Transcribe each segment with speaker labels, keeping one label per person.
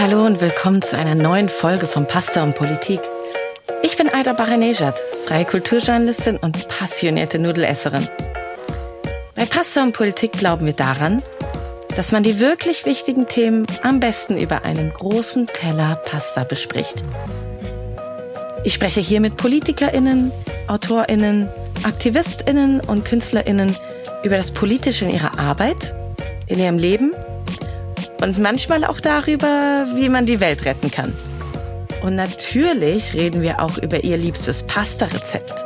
Speaker 1: Hallo und willkommen zu einer neuen Folge von Pasta und Politik. Ich bin Aida Baranejad, freie Kulturjournalistin und passionierte Nudelesserin. Bei Pasta und Politik glauben wir daran, dass man die wirklich wichtigen Themen am besten über einen großen Teller Pasta bespricht. Ich spreche hier mit PolitikerInnen, AutorInnen, AktivistInnen und KünstlerInnen über das Politische in ihrer Arbeit, in ihrem Leben und manchmal auch darüber, wie man die Welt retten kann. Und natürlich reden wir auch über ihr liebstes Pasta-Rezept.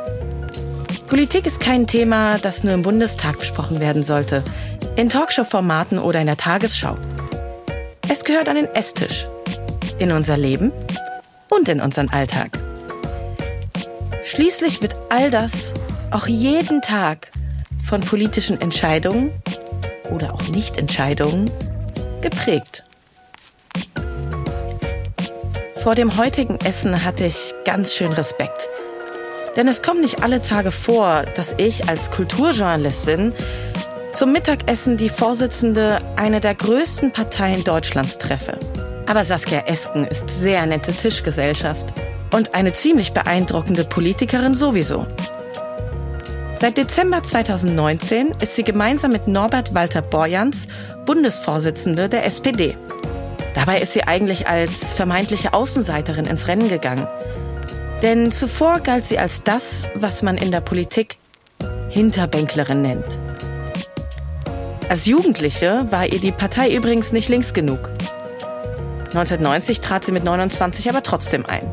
Speaker 1: Politik ist kein Thema, das nur im Bundestag besprochen werden sollte, in Talkshow-Formaten oder in der Tagesschau. Es gehört an den Esstisch, in unser Leben und in unseren Alltag. Schließlich wird all das auch jeden Tag von politischen Entscheidungen oder auch Nichtentscheidungen geprägt. Vor dem heutigen Essen hatte ich ganz schön Respekt. Denn es kommt nicht alle Tage vor, dass ich als Kulturjournalistin zum Mittagessen die Vorsitzende einer der größten Parteien Deutschlands treffe. Aber Saskia Esken ist sehr nette Tischgesellschaft und eine ziemlich beeindruckende Politikerin sowieso. Seit Dezember 2019 ist sie gemeinsam mit Norbert Walter Borjans Bundesvorsitzende der SPD. Dabei ist sie eigentlich als vermeintliche Außenseiterin ins Rennen gegangen. Denn zuvor galt sie als das, was man in der Politik Hinterbänklerin nennt. Als Jugendliche war ihr die Partei übrigens nicht links genug. 1990 trat sie mit 29 aber trotzdem ein.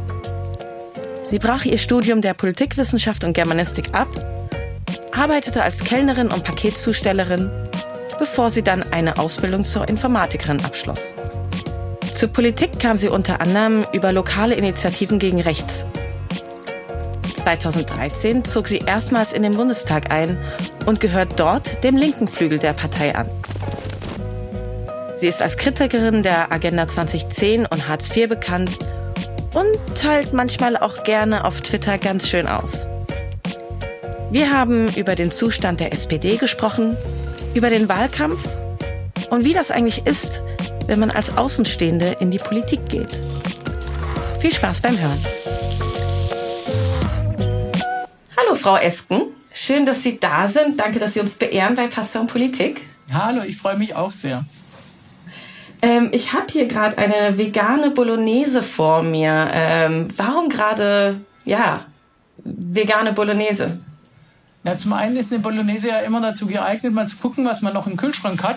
Speaker 1: Sie brach ihr Studium der Politikwissenschaft und Germanistik ab arbeitete als Kellnerin und Paketzustellerin, bevor sie dann eine Ausbildung zur Informatikerin abschloss. Zur Politik kam sie unter anderem über lokale Initiativen gegen Rechts. 2013 zog sie erstmals in den Bundestag ein und gehört dort dem linken Flügel der Partei an. Sie ist als Kritikerin der Agenda 2010 und Hartz IV bekannt und teilt manchmal auch gerne auf Twitter ganz schön aus. Wir haben über den Zustand der SPD gesprochen, über den Wahlkampf und wie das eigentlich ist, wenn man als Außenstehende in die Politik geht. Viel Spaß beim Hören. Hallo, Frau Esken. Schön, dass Sie da sind. Danke, dass Sie uns beehren bei Pastor und Politik.
Speaker 2: Hallo, ich freue mich auch sehr.
Speaker 1: Ähm, ich habe hier gerade eine vegane Bolognese vor mir. Ähm, warum gerade, ja, vegane Bolognese?
Speaker 2: Ja, zum einen ist eine Bolognese ja immer dazu geeignet, mal zu gucken, was man noch im Kühlschrank hat.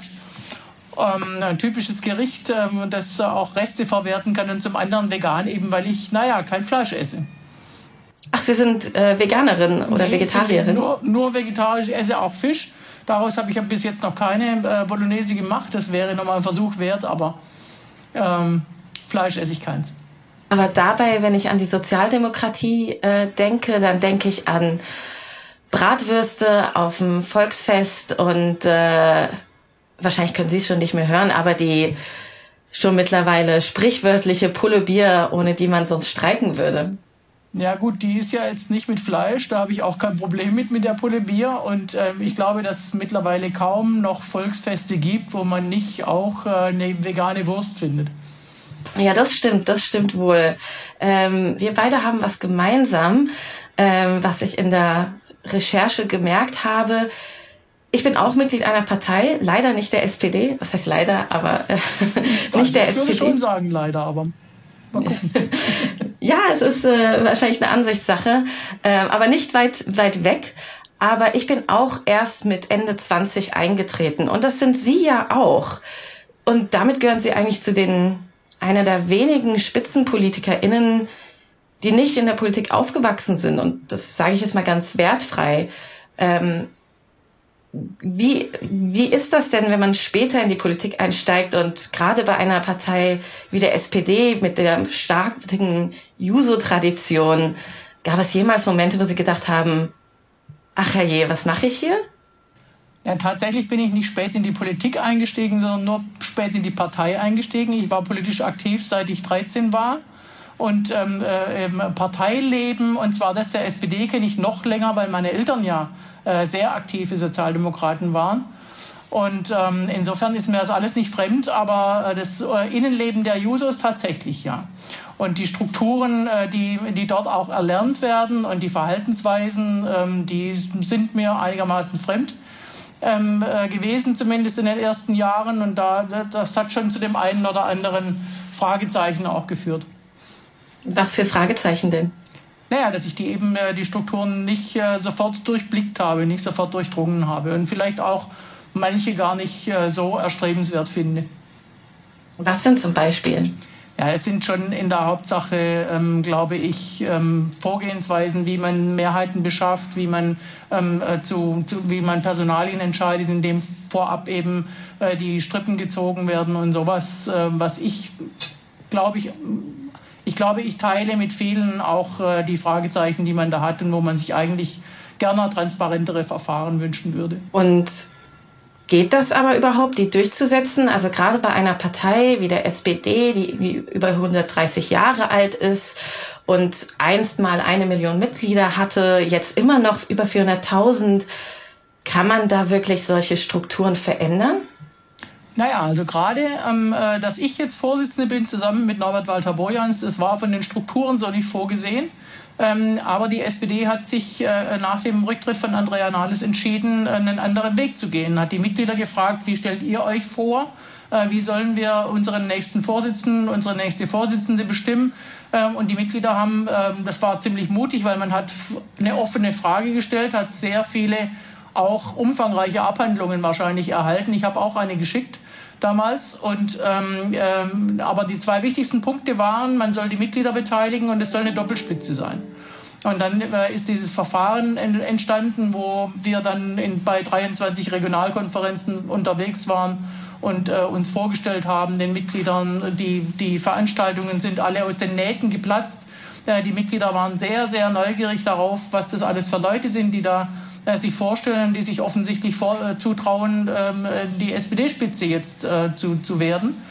Speaker 2: Ähm, ein typisches Gericht, ähm, das auch Reste verwerten kann und zum anderen vegan, eben weil ich, naja, kein Fleisch esse.
Speaker 1: Ach, Sie sind äh, Veganerin oder nee, Vegetarierin?
Speaker 2: Nur, nur vegetarisch, ich esse auch Fisch. Daraus habe ich bis jetzt noch keine äh, Bolognese gemacht. Das wäre nochmal ein Versuch wert, aber ähm, Fleisch esse ich keins.
Speaker 1: Aber dabei, wenn ich an die Sozialdemokratie äh, denke, dann denke ich an Bratwürste auf dem Volksfest und äh, wahrscheinlich können Sie es schon nicht mehr hören, aber die schon mittlerweile sprichwörtliche Pulle Bier, ohne die man sonst streiken würde.
Speaker 2: Ja gut, die ist ja jetzt nicht mit Fleisch, da habe ich auch kein Problem mit mit der Pulle Bier und ähm, ich glaube, dass es mittlerweile kaum noch Volksfeste gibt, wo man nicht auch äh, eine vegane Wurst findet.
Speaker 1: Ja, das stimmt, das stimmt wohl. Ähm, wir beide haben was gemeinsam, ähm, was ich in der Recherche gemerkt habe, ich bin auch Mitglied einer Partei, leider nicht der SPD. Was heißt leider, aber äh, nicht der SPD.
Speaker 2: Ich würde schon sagen leider, aber mal gucken.
Speaker 1: ja, es ist äh, wahrscheinlich eine Ansichtssache, äh, aber nicht weit, weit weg. Aber ich bin auch erst mit Ende 20 eingetreten und das sind Sie ja auch. Und damit gehören Sie eigentlich zu den einer der wenigen SpitzenpolitikerInnen, die nicht in der Politik aufgewachsen sind, und das sage ich jetzt mal ganz wertfrei, ähm, wie, wie ist das denn, wenn man später in die Politik einsteigt und gerade bei einer Partei wie der SPD mit der starken Juso-Tradition, gab es jemals Momente, wo Sie gedacht haben, ach herrje, was mache ich hier?
Speaker 2: Ja, tatsächlich bin ich nicht spät in die Politik eingestiegen, sondern nur spät in die Partei eingestiegen. Ich war politisch aktiv, seit ich 13 war und ähm, äh, Parteileben, und zwar das der SPD kenne ich noch länger, weil meine Eltern ja äh, sehr aktive Sozialdemokraten waren. Und ähm, insofern ist mir das alles nicht fremd, aber äh, das äh, Innenleben der Jusos tatsächlich ja. Und die Strukturen, äh, die, die dort auch erlernt werden und die Verhaltensweisen, ähm, die sind mir einigermaßen fremd. Ähm, äh, gewesen, zumindest in den ersten Jahren. Und da, das hat schon zu dem einen oder anderen Fragezeichen auch geführt.
Speaker 1: Was für Fragezeichen denn?
Speaker 2: Naja, dass ich die eben äh, die Strukturen nicht äh, sofort durchblickt habe, nicht sofort durchdrungen habe und vielleicht auch manche gar nicht äh, so erstrebenswert finde.
Speaker 1: Was sind zum Beispiel?
Speaker 2: Ja, es sind schon in der Hauptsache, ähm, glaube ich, ähm, Vorgehensweisen, wie man Mehrheiten beschafft, wie man, ähm, äh, zu, zu, wie man Personalien entscheidet, indem vorab eben äh, die Strippen gezogen werden und sowas, äh, was ich, glaube ich, ich glaube, ich teile mit vielen auch äh, die Fragezeichen, die man da hat und wo man sich eigentlich gerne transparentere Verfahren wünschen würde.
Speaker 1: Und Geht das aber überhaupt, die durchzusetzen? Also gerade bei einer Partei wie der SPD, die über 130 Jahre alt ist und einst mal eine Million Mitglieder hatte, jetzt immer noch über 400.000, kann man da wirklich solche Strukturen verändern?
Speaker 2: Naja, also gerade, ähm, äh, dass ich jetzt Vorsitzende bin, zusammen mit Norbert Walter Borjans, das war von den Strukturen so nicht vorgesehen. Ähm, aber die SPD hat sich äh, nach dem Rücktritt von Andrea Nahles entschieden, einen anderen Weg zu gehen. Hat die Mitglieder gefragt, wie stellt ihr euch vor? Äh, wie sollen wir unseren nächsten Vorsitzenden, unsere nächste Vorsitzende bestimmen? Ähm, und die Mitglieder haben, ähm, das war ziemlich mutig, weil man hat eine offene Frage gestellt, hat sehr viele auch umfangreiche Abhandlungen wahrscheinlich erhalten. Ich habe auch eine geschickt damals. Und, ähm, ähm, aber die zwei wichtigsten Punkte waren, man soll die Mitglieder beteiligen und es soll eine Doppelspitze sein. Und dann äh, ist dieses Verfahren entstanden, wo wir dann in, bei 23 Regionalkonferenzen unterwegs waren und äh, uns vorgestellt haben, den Mitgliedern, die, die Veranstaltungen sind alle aus den Nähten geplatzt. Die Mitglieder waren sehr, sehr neugierig darauf, was das alles für Leute sind, die da äh, sich vorstellen, die sich offensichtlich vor, äh, zutrauen, ähm, äh, die SPD-Spitze jetzt äh, zu, zu werden.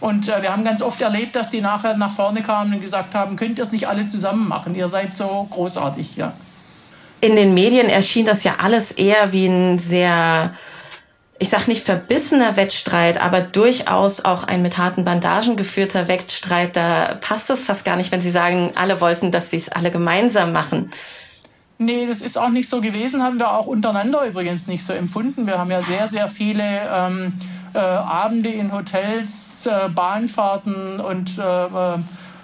Speaker 2: Und äh, wir haben ganz oft erlebt, dass die nachher nach vorne kamen und gesagt haben, könnt ihr es nicht alle zusammen machen? Ihr seid so großartig, ja.
Speaker 1: In den Medien erschien das ja alles eher wie ein sehr, ich sag nicht verbissener Wettstreit, aber durchaus auch ein mit harten Bandagen geführter Wettstreit. Da passt das fast gar nicht, wenn Sie sagen, alle wollten, dass sie es alle gemeinsam machen.
Speaker 2: Nee, das ist auch nicht so gewesen, haben wir auch untereinander übrigens nicht so empfunden. Wir haben ja sehr, sehr viele ähm, äh, Abende in Hotels, äh, Bahnfahrten und äh,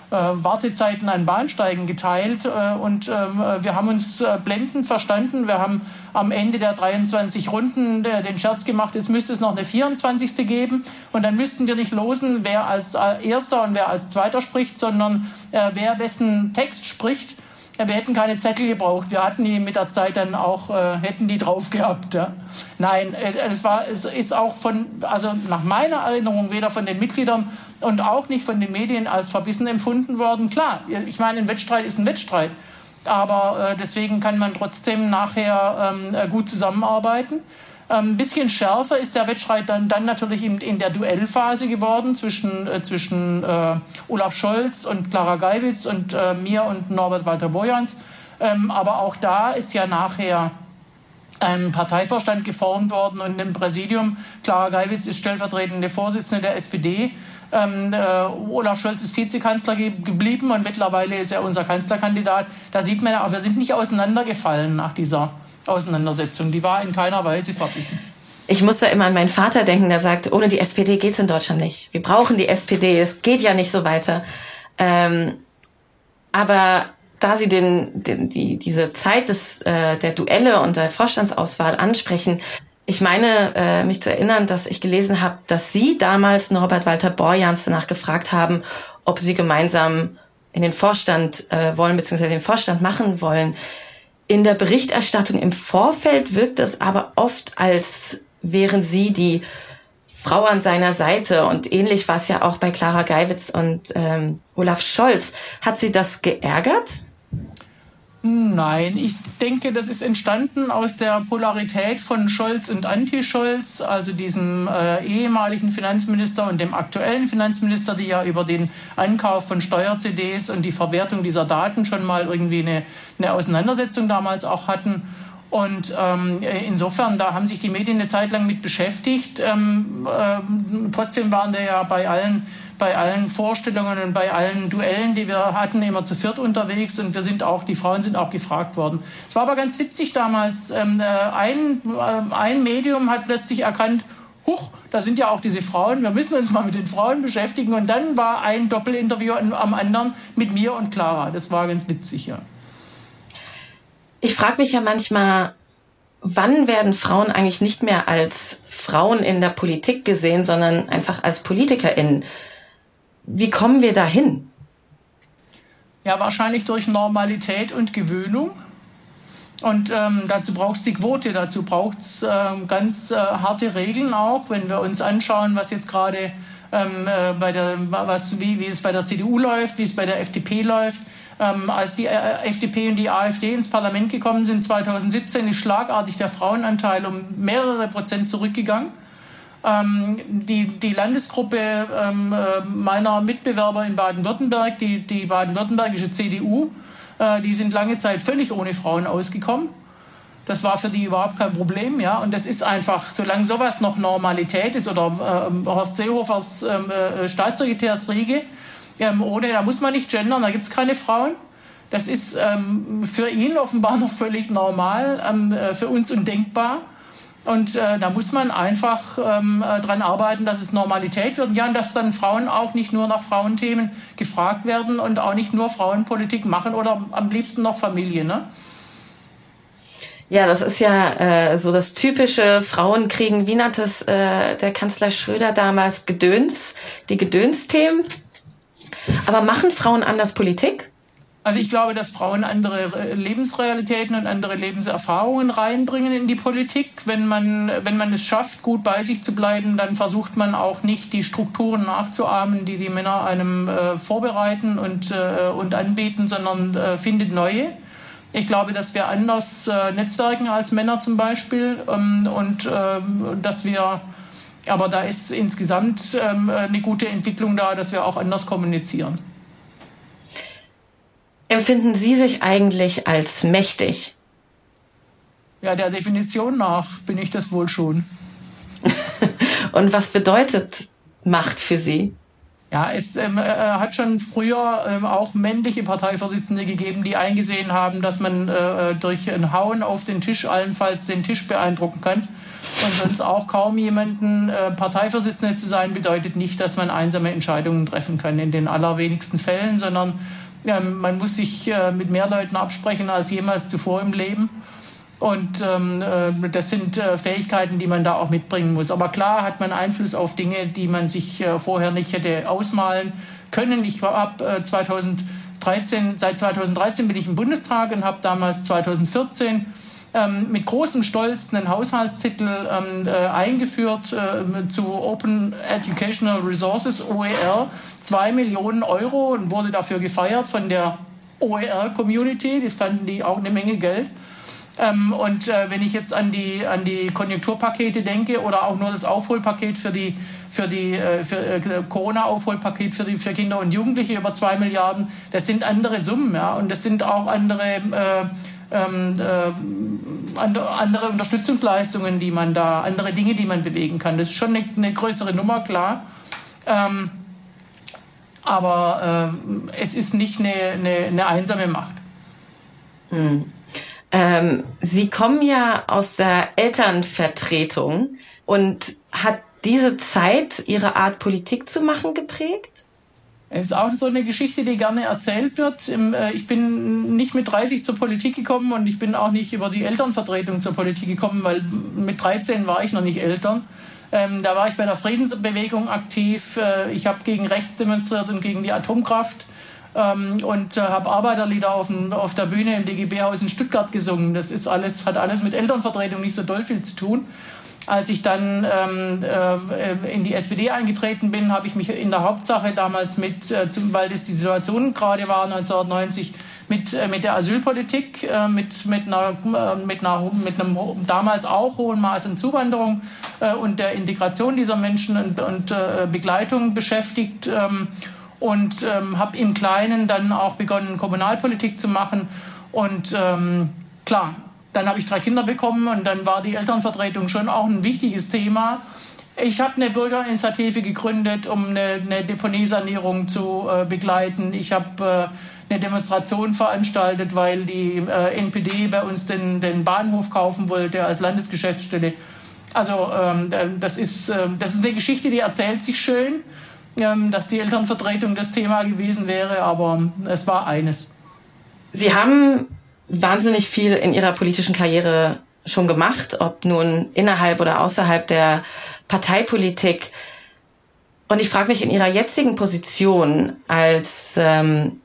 Speaker 2: äh, Wartezeiten an Bahnsteigen geteilt äh, und ähm, wir haben uns äh, blendend verstanden. Wir haben am Ende der 23 Runden den Scherz gemacht, jetzt müsste es noch eine 24. geben und dann müssten wir nicht losen, wer als Erster und wer als Zweiter spricht, sondern wer wessen Text spricht. Ja, wir hätten keine Zettel gebraucht. Wir hatten die mit der Zeit dann auch, äh, hätten die drauf gehabt. Ja. Nein, äh, es war, es ist auch von, also nach meiner Erinnerung weder von den Mitgliedern und auch nicht von den Medien als verbissen empfunden worden. Klar, ich meine, ein Wettstreit ist ein Wettstreit. Aber äh, deswegen kann man trotzdem nachher ähm, äh, gut zusammenarbeiten. Ein ähm, bisschen schärfer ist der Wettstreit dann, dann natürlich in, in der Duellphase geworden zwischen, äh, zwischen äh, Olaf Scholz und Clara Geiwitz und äh, mir und Norbert Walter Bojans. Ähm, aber auch da ist ja nachher ein Parteivorstand geformt worden und im Präsidium, Clara Geiwitz ist stellvertretende Vorsitzende der SPD. Ähm, äh, Olaf Scholz ist Vizekanzler ge geblieben und mittlerweile ist er unser Kanzlerkandidat. Da sieht man, wir sind nicht auseinandergefallen nach dieser Auseinandersetzung. Die war in keiner Weise verbissen.
Speaker 1: Ich muss da immer an meinen Vater denken, der sagt, ohne die SPD geht's in Deutschland nicht. Wir brauchen die SPD, es geht ja nicht so weiter. Ähm, aber da Sie den, den, die, diese Zeit des, äh, der Duelle und der Vorstandsauswahl ansprechen, ich meine, äh, mich zu erinnern, dass ich gelesen habe, dass Sie damals Norbert Walter Borjans danach gefragt haben, ob Sie gemeinsam in den Vorstand äh, wollen, beziehungsweise den Vorstand machen wollen. In der Berichterstattung im Vorfeld wirkt es aber oft, als wären sie die Frau an seiner Seite. Und ähnlich war es ja auch bei Clara Geiwitz und ähm, Olaf Scholz. Hat sie das geärgert?
Speaker 2: Nein, ich denke, das ist entstanden aus der Polarität von Scholz und Anti-Scholz, also diesem äh, ehemaligen Finanzminister und dem aktuellen Finanzminister, die ja über den Ankauf von Steuer-CDs und die Verwertung dieser Daten schon mal irgendwie eine, eine Auseinandersetzung damals auch hatten. Und ähm, insofern, da haben sich die Medien eine Zeit lang mit beschäftigt. Ähm, ähm, trotzdem waren wir ja bei allen, bei allen Vorstellungen und bei allen Duellen, die wir hatten, immer zu viert unterwegs. Und wir sind auch, die Frauen sind auch gefragt worden. Es war aber ganz witzig damals. Ähm, äh, ein, äh, ein Medium hat plötzlich erkannt, huch, da sind ja auch diese Frauen, wir müssen uns mal mit den Frauen beschäftigen. Und dann war ein Doppelinterview am anderen mit mir und Clara. Das war ganz witzig, ja.
Speaker 1: Ich frage mich ja manchmal, wann werden Frauen eigentlich nicht mehr als Frauen in der Politik gesehen, sondern einfach als PolitikerInnen? Wie kommen wir dahin?
Speaker 2: Ja, wahrscheinlich durch Normalität und Gewöhnung. Und ähm, dazu braucht es die Quote, dazu braucht es ähm, ganz äh, harte Regeln auch, wenn wir uns anschauen, was jetzt gerade ähm, äh, bei der, was, wie, wie es bei der CDU läuft, wie es bei der FDP läuft. Ähm, als die äh, FDP und die AfD ins Parlament gekommen sind 2017, ist schlagartig der Frauenanteil um mehrere Prozent zurückgegangen. Ähm, die, die Landesgruppe ähm, äh, meiner Mitbewerber in Baden-Württemberg, die, die baden-württembergische CDU, äh, die sind lange Zeit völlig ohne Frauen ausgekommen. Das war für die überhaupt kein Problem, ja. Und das ist einfach, solange sowas noch Normalität ist oder äh, Horst Seehofers ähm, äh, Staatssekretärsriege, ähm, ohne, da muss man nicht gendern, da gibt es keine Frauen. Das ist ähm, für ihn offenbar noch völlig normal, ähm, äh, für uns undenkbar. Und äh, da muss man einfach ähm, äh, dran arbeiten, dass es Normalität wird. Ja, und dass dann Frauen auch nicht nur nach Frauenthemen gefragt werden und auch nicht nur Frauenpolitik machen oder am liebsten noch Familie. Ne?
Speaker 1: Ja, das ist ja äh, so das typische Frauenkriegen. Wie nannte es äh, der Kanzler Schröder damals? Gedöns, die Gedönsthemen. Aber machen Frauen anders Politik?
Speaker 2: Also ich glaube, dass Frauen andere Lebensrealitäten und andere Lebenserfahrungen reinbringen in die Politik. Wenn man, wenn man es schafft, gut bei sich zu bleiben, dann versucht man auch nicht, die Strukturen nachzuahmen, die die Männer einem äh, vorbereiten und, äh, und anbieten, sondern äh, findet neue. Ich glaube, dass wir anders äh, netzwerken als Männer zum Beispiel ähm, und ähm, dass wir, aber da ist insgesamt ähm, eine gute Entwicklung da, dass wir auch anders kommunizieren.
Speaker 1: Empfinden Sie sich eigentlich als mächtig?
Speaker 2: Ja, der Definition nach bin ich das wohl schon.
Speaker 1: Und was bedeutet Macht für Sie?
Speaker 2: Ja, es ähm, äh, hat schon früher ähm, auch männliche Parteivorsitzende gegeben, die eingesehen haben, dass man äh, durch ein Hauen auf den Tisch allenfalls den Tisch beeindrucken kann. Und sonst auch kaum jemanden äh, Parteivorsitzende zu sein, bedeutet nicht, dass man einsame Entscheidungen treffen kann. In den allerwenigsten Fällen, sondern ähm, man muss sich äh, mit mehr Leuten absprechen als jemals zuvor im Leben. Und ähm, äh, das sind äh, Fähigkeiten, die man da auch mitbringen muss. Aber klar hat man Einfluss auf Dinge, die man sich äh, vorher nicht hätte ausmalen können. Ich war ab äh, 2013, seit 2013 bin ich im Bundestag und habe damals 2014 ähm, mit großem Stolz einen Haushaltstitel ähm, äh, eingeführt äh, zu Open Educational Resources, OER, zwei Millionen Euro und wurde dafür gefeiert von der OER-Community. Die fanden die auch eine Menge Geld. Ähm, und äh, wenn ich jetzt an die, an die Konjunkturpakete denke oder auch nur das Aufholpaket für die, für die äh, äh, Corona-Aufholpaket für für Kinder und Jugendliche über zwei Milliarden, das sind andere Summen, ja, und das sind auch andere äh, ähm, äh, andere Unterstützungsleistungen, die man da, andere Dinge, die man bewegen kann. Das ist schon eine, eine größere Nummer, klar. Ähm, aber äh, es ist nicht eine, eine, eine einsame Macht.
Speaker 1: Hm. Ähm, Sie kommen ja aus der Elternvertretung und hat diese Zeit Ihre Art Politik zu machen geprägt?
Speaker 2: Es ist auch so eine Geschichte, die gerne erzählt wird. Äh, ich bin nicht mit 30 zur Politik gekommen und ich bin auch nicht über die Elternvertretung zur Politik gekommen, weil mit 13 war ich noch nicht Eltern. Ähm, da war ich bei der Friedensbewegung aktiv. Äh, ich habe gegen rechts demonstriert und gegen die Atomkraft ähm, und äh, habe Arbeiterlieder auf, dem, auf der Bühne im DGB-Haus in Stuttgart gesungen. Das ist alles, hat alles mit Elternvertretung nicht so doll viel zu tun. Als ich dann ähm, äh, in die SPD eingetreten bin, habe ich mich in der Hauptsache damals mit, äh, weil das die Situation gerade war 1990, mit, äh, mit der Asylpolitik, äh, mit, mit, einer, äh, mit, einer, mit einem damals auch hohen Maß an Zuwanderung und der Integration dieser Menschen und, und Begleitung beschäftigt. Ähm, und ähm, habe im Kleinen dann auch begonnen, Kommunalpolitik zu machen. Und ähm, klar, Dann habe ich drei Kinder bekommen und dann war die Elternvertretung schon auch ein wichtiges Thema. Ich habe eine Bürgerinitiative gegründet, um eine, eine Deponiesanierung zu äh, begleiten. Ich habe äh, eine Demonstration veranstaltet, weil die äh, NPD bei uns den, den Bahnhof kaufen wollte als Landesgeschäftsstelle. Also ähm, das, ist, äh, das ist eine Geschichte, die erzählt sich schön, ähm, dass die Elternvertretung das Thema gewesen wäre, aber es war eines.
Speaker 1: Sie haben wahnsinnig viel in Ihrer politischen Karriere schon gemacht, ob nun innerhalb oder außerhalb der Parteipolitik. Und ich frage mich in Ihrer jetzigen Position als ähm,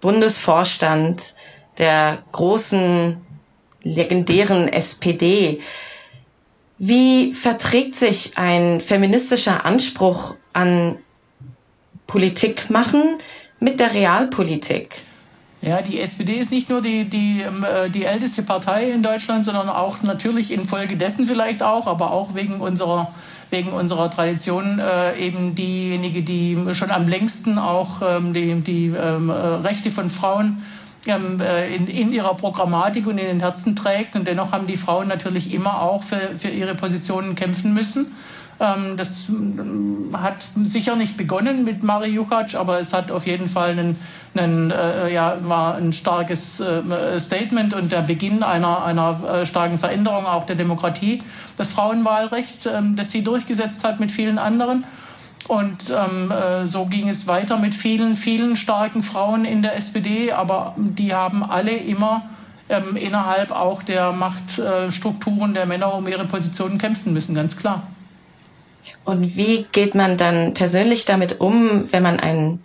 Speaker 1: Bundesvorstand der großen, legendären SPD, wie verträgt sich ein feministischer Anspruch an Politik machen mit der Realpolitik?
Speaker 2: Ja, die SPD ist nicht nur die, die, ähm, äh, die älteste Partei in Deutschland, sondern auch natürlich infolgedessen vielleicht auch, aber auch wegen unserer, wegen unserer Tradition äh, eben diejenige, die schon am längsten auch ähm, die, die ähm, äh, Rechte von Frauen ähm, äh, in, in ihrer Programmatik und in den Herzen trägt. Und dennoch haben die Frauen natürlich immer auch für, für ihre Positionen kämpfen müssen. Ähm, das ähm, hat sicher nicht begonnen mit Mari Jukac, aber es hat auf jeden Fall einen, einen, äh, ja, war ein starkes äh, Statement und der Beginn einer, einer äh, starken Veränderung auch der Demokratie, das Frauenwahlrecht, ähm, das sie durchgesetzt hat mit vielen anderen. Und ähm, äh, so ging es weiter mit vielen, vielen starken Frauen in der SPD, aber die haben alle immer ähm, innerhalb auch der Machtstrukturen der Männer um ihre Positionen kämpfen müssen, ganz klar.
Speaker 1: Und wie geht man dann persönlich damit um, wenn man einen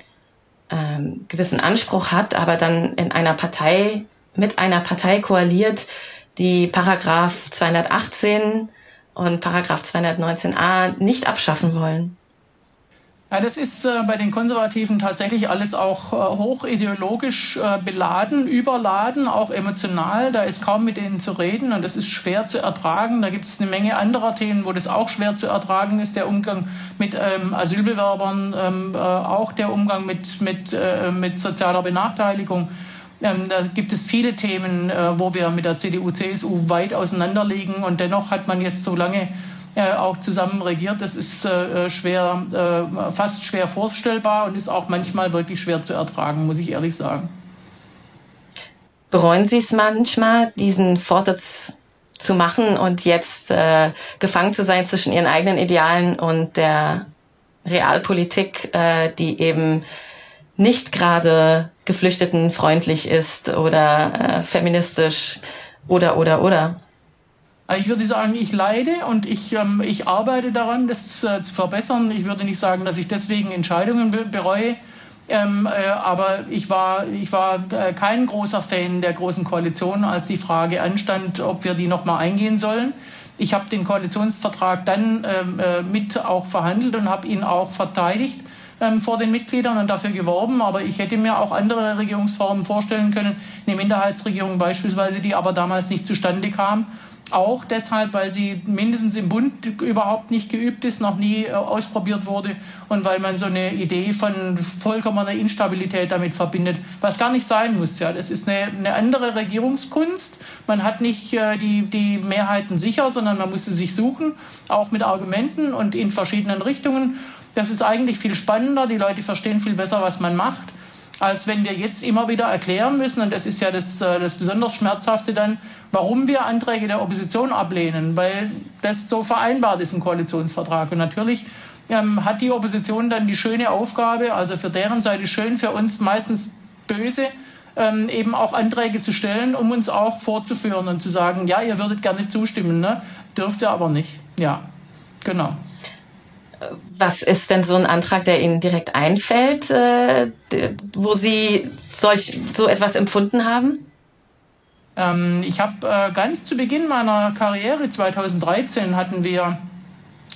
Speaker 1: ähm, gewissen Anspruch hat, aber dann in einer Partei mit einer Partei koaliert, die Paragraph 218 und Paragraph 219a nicht abschaffen wollen?
Speaker 2: Ja, das ist äh, bei den Konservativen tatsächlich alles auch äh, hochideologisch äh, beladen, überladen, auch emotional. Da ist kaum mit denen zu reden und das ist schwer zu ertragen. Da gibt es eine Menge anderer Themen, wo das auch schwer zu ertragen ist. Der Umgang mit ähm, Asylbewerbern, ähm, äh, auch der Umgang mit, mit, äh, mit sozialer Benachteiligung. Ähm, da gibt es viele Themen, äh, wo wir mit der CDU, CSU weit auseinanderliegen und dennoch hat man jetzt so lange äh, auch zusammen regiert. Das ist äh, schwer, äh, fast schwer vorstellbar und ist auch manchmal wirklich schwer zu ertragen, muss ich ehrlich sagen.
Speaker 1: Bereuen Sie es manchmal, diesen Vorsitz zu machen und jetzt äh, gefangen zu sein zwischen Ihren eigenen Idealen und der Realpolitik, äh, die eben nicht gerade geflüchtetenfreundlich ist oder äh, feministisch oder oder oder?
Speaker 2: Also ich würde sagen, ich leide und ich, ähm, ich arbeite daran, das äh, zu verbessern. Ich würde nicht sagen, dass ich deswegen Entscheidungen be bereue. Ähm, äh, aber ich war, ich war äh, kein großer Fan der Großen Koalition, als die Frage anstand, ob wir die nochmal eingehen sollen. Ich habe den Koalitionsvertrag dann ähm, äh, mit auch verhandelt und habe ihn auch verteidigt ähm, vor den Mitgliedern und dafür geworben. Aber ich hätte mir auch andere Regierungsformen vorstellen können, eine Minderheitsregierung beispielsweise, die aber damals nicht zustande kam. Auch deshalb, weil sie mindestens im Bund überhaupt nicht geübt ist, noch nie äh, ausprobiert wurde und weil man so eine Idee von vollkommener Instabilität damit verbindet, was gar nicht sein muss. Ja, das ist eine, eine andere Regierungskunst. Man hat nicht äh, die, die Mehrheiten sicher, sondern man muss sie sich suchen, auch mit Argumenten und in verschiedenen Richtungen. Das ist eigentlich viel spannender. Die Leute verstehen viel besser, was man macht als wenn wir jetzt immer wieder erklären müssen, und das ist ja das, äh, das besonders Schmerzhafte dann, warum wir Anträge der Opposition ablehnen, weil das so vereinbart ist im Koalitionsvertrag. Und natürlich ähm, hat die Opposition dann die schöne Aufgabe, also für deren Seite schön, für uns meistens böse, ähm, eben auch Anträge zu stellen, um uns auch vorzuführen und zu sagen, ja, ihr würdet gerne zustimmen, ne? dürft ihr aber nicht. Ja, genau.
Speaker 1: Was ist denn so ein Antrag, der Ihnen direkt einfällt, äh, wo Sie solch, so etwas empfunden haben?
Speaker 2: Ähm, ich habe äh, ganz zu Beginn meiner Karriere, 2013, hatten wir,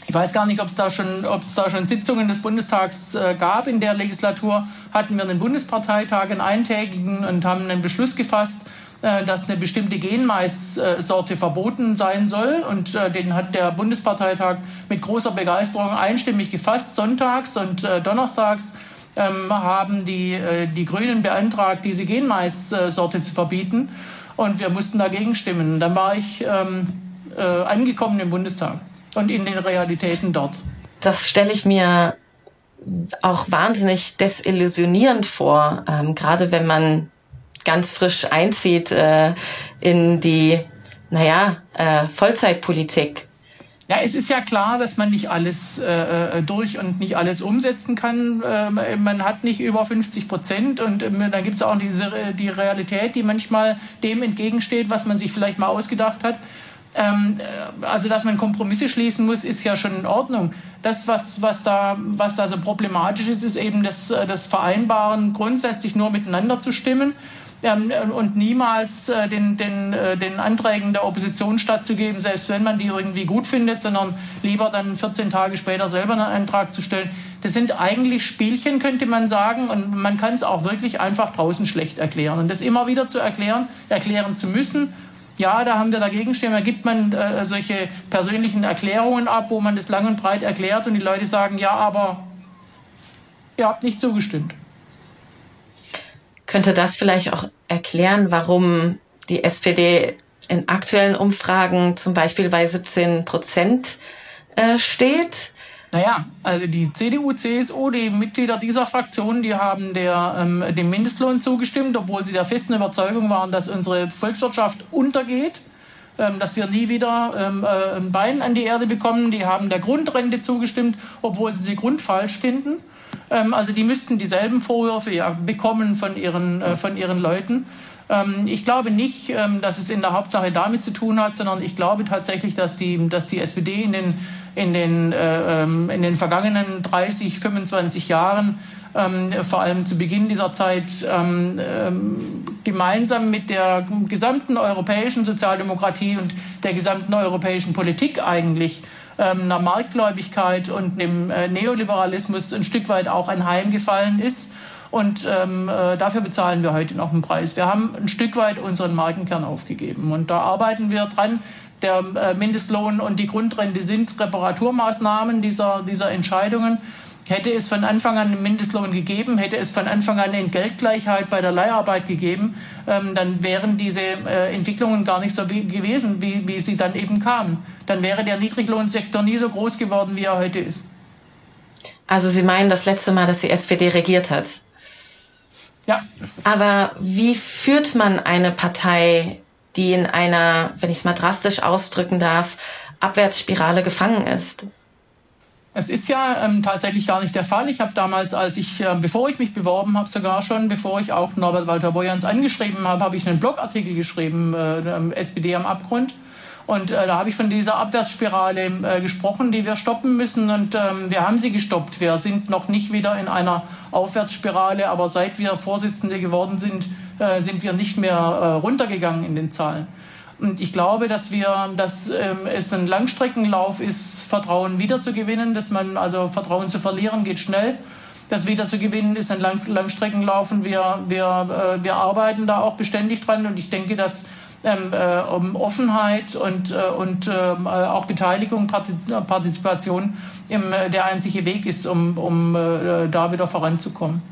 Speaker 2: ich weiß gar nicht, ob es da schon, da schon Sitzungen des Bundestags äh, gab in der Legislatur, hatten wir einen Bundesparteitag, einen eintägigen und haben einen Beschluss gefasst, dass eine bestimmte Genmaissorte verboten sein soll. Und äh, den hat der Bundesparteitag mit großer Begeisterung einstimmig gefasst. Sonntags und äh, donnerstags ähm, haben die, die Grünen beantragt, diese Genmaissorte zu verbieten. Und wir mussten dagegen stimmen. Dann war ich ähm, äh, angekommen im Bundestag und in den Realitäten dort.
Speaker 1: Das stelle ich mir auch wahnsinnig desillusionierend vor, ähm, gerade wenn man ganz frisch einzieht äh, in die, naja, äh, Vollzeitpolitik.
Speaker 2: Ja, es ist ja klar, dass man nicht alles äh, äh durch und nicht alles umsetzen kann. Äh, man hat nicht über 50 Prozent und äh, dann gibt es auch diese, die Realität, die manchmal dem entgegensteht, was man sich vielleicht mal ausgedacht hat. Ähm, äh, also, dass man Kompromisse schließen muss, ist ja schon in Ordnung. Das, was, was, da, was da so problematisch ist, ist eben das, äh, das Vereinbaren, grundsätzlich nur miteinander zu stimmen ähm, und niemals äh, den, den, äh, den Anträgen der Opposition stattzugeben, selbst wenn man die irgendwie gut findet, sondern lieber dann 14 Tage später selber einen Antrag zu stellen. Das sind eigentlich Spielchen, könnte man sagen, und man kann es auch wirklich einfach draußen schlecht erklären. Und das immer wieder zu erklären, erklären zu müssen, ja, da haben wir dagegen stehen. Da gibt man äh, solche persönlichen Erklärungen ab, wo man das lang und breit erklärt und die Leute sagen, ja, aber ihr habt nicht zugestimmt.
Speaker 1: Könnte das vielleicht auch erklären, warum die SPD in aktuellen Umfragen zum Beispiel bei 17 Prozent äh, steht?
Speaker 2: Naja, also die CDU, CSU, die Mitglieder dieser Fraktion, die haben der, ähm, dem Mindestlohn zugestimmt, obwohl sie der festen Überzeugung waren, dass unsere Volkswirtschaft untergeht, ähm, dass wir nie wieder ähm, äh, ein Bein an die Erde bekommen. Die haben der Grundrente zugestimmt, obwohl sie sie grundfalsch finden. Ähm, also die müssten dieselben Vorwürfe ja bekommen von ihren, äh, von ihren Leuten. Ähm, ich glaube nicht, ähm, dass es in der Hauptsache damit zu tun hat, sondern ich glaube tatsächlich, dass die, dass die SPD in den in den, äh, in den vergangenen 30, 25 Jahren, vor allem zu Beginn dieser Zeit, gemeinsam mit der gesamten europäischen Sozialdemokratie und der gesamten europäischen Politik eigentlich einer Marktgläubigkeit und dem äh, Neoliberalismus ein Stück weit auch anheimgefallen ist. Und ähm, äh, dafür bezahlen wir heute noch einen Preis. Wir haben ein Stück weit unseren Markenkern aufgegeben. Und da arbeiten wir dran, der äh, Mindestlohn und die Grundrente sind Reparaturmaßnahmen dieser, dieser Entscheidungen. Hätte es von Anfang an einen Mindestlohn gegeben, hätte es von Anfang an Entgeltgleichheit bei der Leiharbeit gegeben, ähm, dann wären diese äh, Entwicklungen gar nicht so wie, gewesen, wie, wie sie dann eben kamen. Dann wäre der Niedriglohnsektor nie so groß geworden, wie er heute ist.
Speaker 1: Also Sie meinen das letzte Mal, dass die SPD regiert hat?
Speaker 2: Ja.
Speaker 1: Aber wie führt man eine Partei die in einer, wenn ich es mal drastisch ausdrücken darf, Abwärtsspirale gefangen ist.
Speaker 2: Es ist ja ähm, tatsächlich gar nicht der Fall. Ich habe damals, als ich, äh, bevor ich mich beworben habe, sogar schon, bevor ich auch Norbert Walter Boyans angeschrieben habe, habe ich einen Blogartikel geschrieben, äh, SPD am Abgrund. Und äh, da habe ich von dieser Abwärtsspirale äh, gesprochen, die wir stoppen müssen. Und ähm, wir haben sie gestoppt. Wir sind noch nicht wieder in einer Aufwärtsspirale, aber seit wir Vorsitzende geworden sind, äh, sind wir nicht mehr äh, runtergegangen in den Zahlen. Und ich glaube, dass wir, dass ähm, es ein Langstreckenlauf ist, Vertrauen wiederzugewinnen, dass man also Vertrauen zu verlieren geht schnell. Das wieder zu gewinnen ist ein Lang Langstreckenlauf wir, wir, äh, wir arbeiten da auch beständig dran und ich denke, dass ähm, äh, um Offenheit und, äh, und äh, auch Beteiligung, Partizipation im, der einzige Weg ist, um, um äh, da wieder voranzukommen.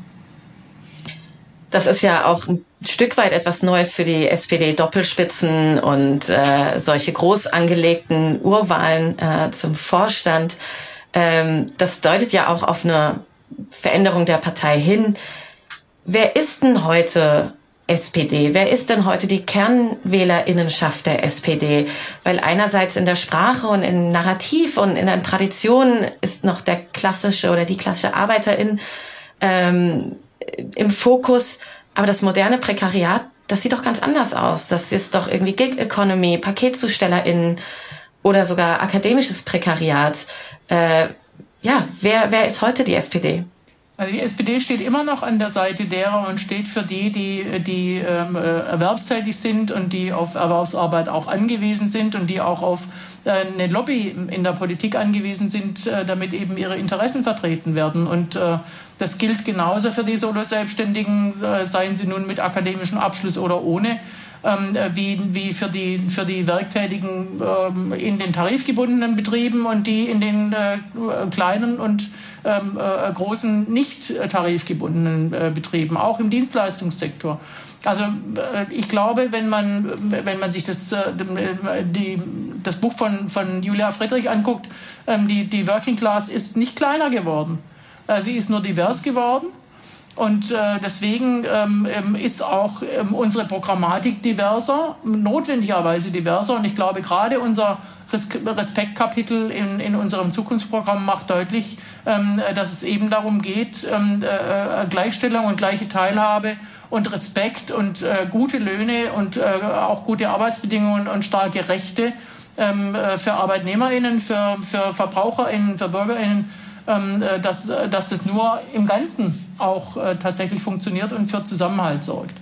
Speaker 1: Das ist ja auch ein Stück weit etwas Neues für die SPD, Doppelspitzen und äh, solche groß angelegten Urwahlen äh, zum Vorstand. Ähm, das deutet ja auch auf eine Veränderung der Partei hin. Wer ist denn heute SPD? Wer ist denn heute die Kernwählerinnenschaft der SPD? Weil einerseits in der Sprache und im Narrativ und in der Tradition ist noch der klassische oder die klassische Arbeiterin ähm, im Fokus. Aber das moderne Prekariat, das sieht doch ganz anders aus. Das ist doch irgendwie Gig Economy, PaketzustellerInnen oder sogar akademisches Prekariat. Äh, ja, wer, wer ist heute die SPD?
Speaker 2: Also die SPD steht immer noch an der Seite derer und steht für die, die, die ähm, äh, erwerbstätig sind und die auf Erwerbsarbeit auch angewiesen sind und die auch auf äh, eine Lobby in der Politik angewiesen sind, äh, damit eben ihre Interessen vertreten werden. Und äh, das gilt genauso für die Solo-Selbstständigen, äh, seien sie nun mit akademischem Abschluss oder ohne. Ähm, wie, wie für die, für die Werktätigen ähm, in den tarifgebundenen Betrieben und die in den äh, kleinen und ähm, äh, großen nicht tarifgebundenen äh, Betrieben, auch im Dienstleistungssektor. Also äh, ich glaube, wenn man, wenn man sich das, äh, die, das Buch von, von Julia Friedrich anguckt, ähm, die, die Working Class ist nicht kleiner geworden. Äh, sie ist nur divers geworden. Und äh, deswegen ähm, ähm ist auch ähm, unsere Programmatik diverser, notwendigerweise diverser. Und ich glaube, gerade unser Respektkapitel in, in unserem Zukunftsprogramm macht deutlich, ähm, dass es eben darum geht, ähm, äh, Gleichstellung und gleiche Teilhabe und Respekt und äh, gute Löhne und äh, auch gute Arbeitsbedingungen und starke Rechte ähm, äh, für ArbeitnehmerInnen, für, für VerbraucherInnen, für BürgerInnen äh, dass, äh, dass das nur im Ganzen auch äh, tatsächlich funktioniert und für Zusammenhalt sorgt.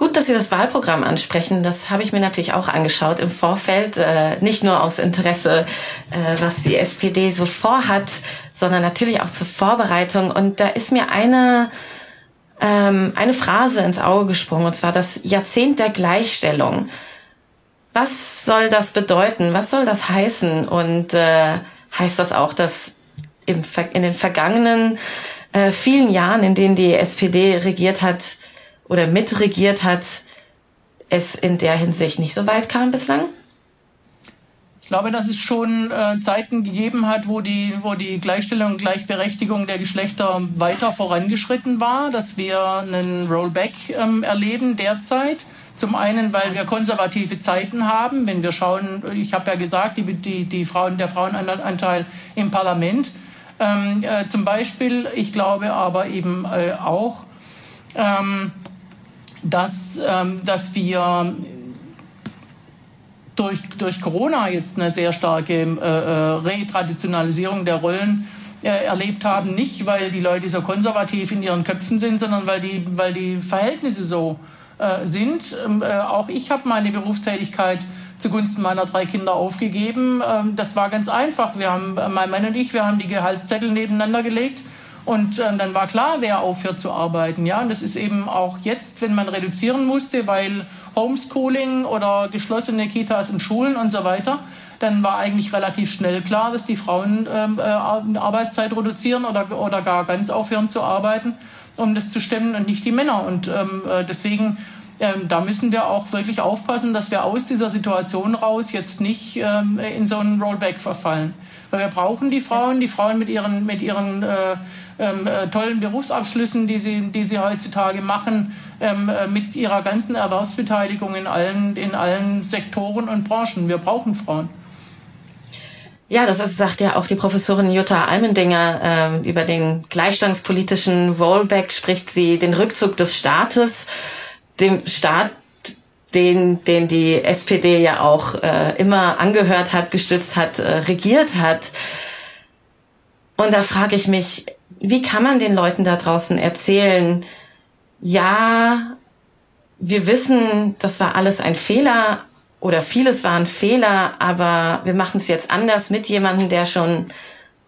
Speaker 1: Gut, dass Sie das Wahlprogramm ansprechen. Das habe ich mir natürlich auch angeschaut im Vorfeld. Äh, nicht nur aus Interesse, äh, was die SPD so vorhat, sondern natürlich auch zur Vorbereitung. Und da ist mir eine, ähm, eine Phrase ins Auge gesprungen, und zwar das Jahrzehnt der Gleichstellung. Was soll das bedeuten? Was soll das heißen? Und äh, heißt das auch, dass im, in den vergangenen äh, vielen Jahren, in denen die SPD regiert hat oder mitregiert hat, es in der Hinsicht nicht so weit kam bislang?
Speaker 2: Ich glaube, dass es schon äh, Zeiten gegeben hat, wo die, wo die Gleichstellung und Gleichberechtigung der Geschlechter weiter vorangeschritten war, dass wir einen Rollback ähm, erleben derzeit. Zum einen, weil wir konservative Zeiten haben. Wenn wir schauen, ich habe ja gesagt, die, die, die Frauen, der Frauenanteil im Parlament ähm, äh, zum Beispiel. Ich glaube aber eben äh, auch, ähm, dass, ähm, dass wir durch, durch Corona jetzt eine sehr starke äh, äh Retraditionalisierung der Rollen äh, erlebt haben. Nicht, weil die Leute so konservativ in ihren Köpfen sind, sondern weil die, weil die Verhältnisse so äh, sind. Ähm, äh, auch ich habe meine Berufstätigkeit zugunsten meiner drei Kinder aufgegeben. Ähm, das war ganz einfach. Wir haben, äh, mein Mann und ich, wir haben die Gehaltszettel nebeneinander gelegt. Und äh, dann war klar, wer aufhört zu arbeiten. Ja, und das ist eben auch jetzt, wenn man reduzieren musste, weil Homeschooling oder geschlossene Kitas und Schulen und so weiter, dann war eigentlich relativ schnell klar, dass die Frauen ähm, äh, Arbeitszeit reduzieren oder, oder gar ganz aufhören zu arbeiten um das zu stemmen und nicht die Männer. Und ähm, äh, deswegen, ähm, da müssen wir auch wirklich aufpassen, dass wir aus dieser Situation raus jetzt nicht ähm, in so einen Rollback verfallen. Weil wir brauchen die Frauen, die Frauen mit ihren, mit ihren äh, ähm, äh, tollen Berufsabschlüssen, die sie, die sie heutzutage machen, ähm, äh, mit ihrer ganzen Erwerbsbeteiligung in allen, in allen Sektoren und Branchen. Wir brauchen Frauen.
Speaker 1: Ja, das sagt ja auch die Professorin Jutta Almendinger ähm, über den gleichstandspolitischen Rollback spricht sie den Rückzug des Staates, dem Staat, den, den die SPD ja auch äh, immer angehört hat, gestützt hat, äh, regiert hat. Und da frage ich mich, wie kann man den Leuten da draußen erzählen, ja, wir wissen, das war alles ein Fehler, oder vieles waren Fehler, aber wir machen es jetzt anders mit jemandem, der schon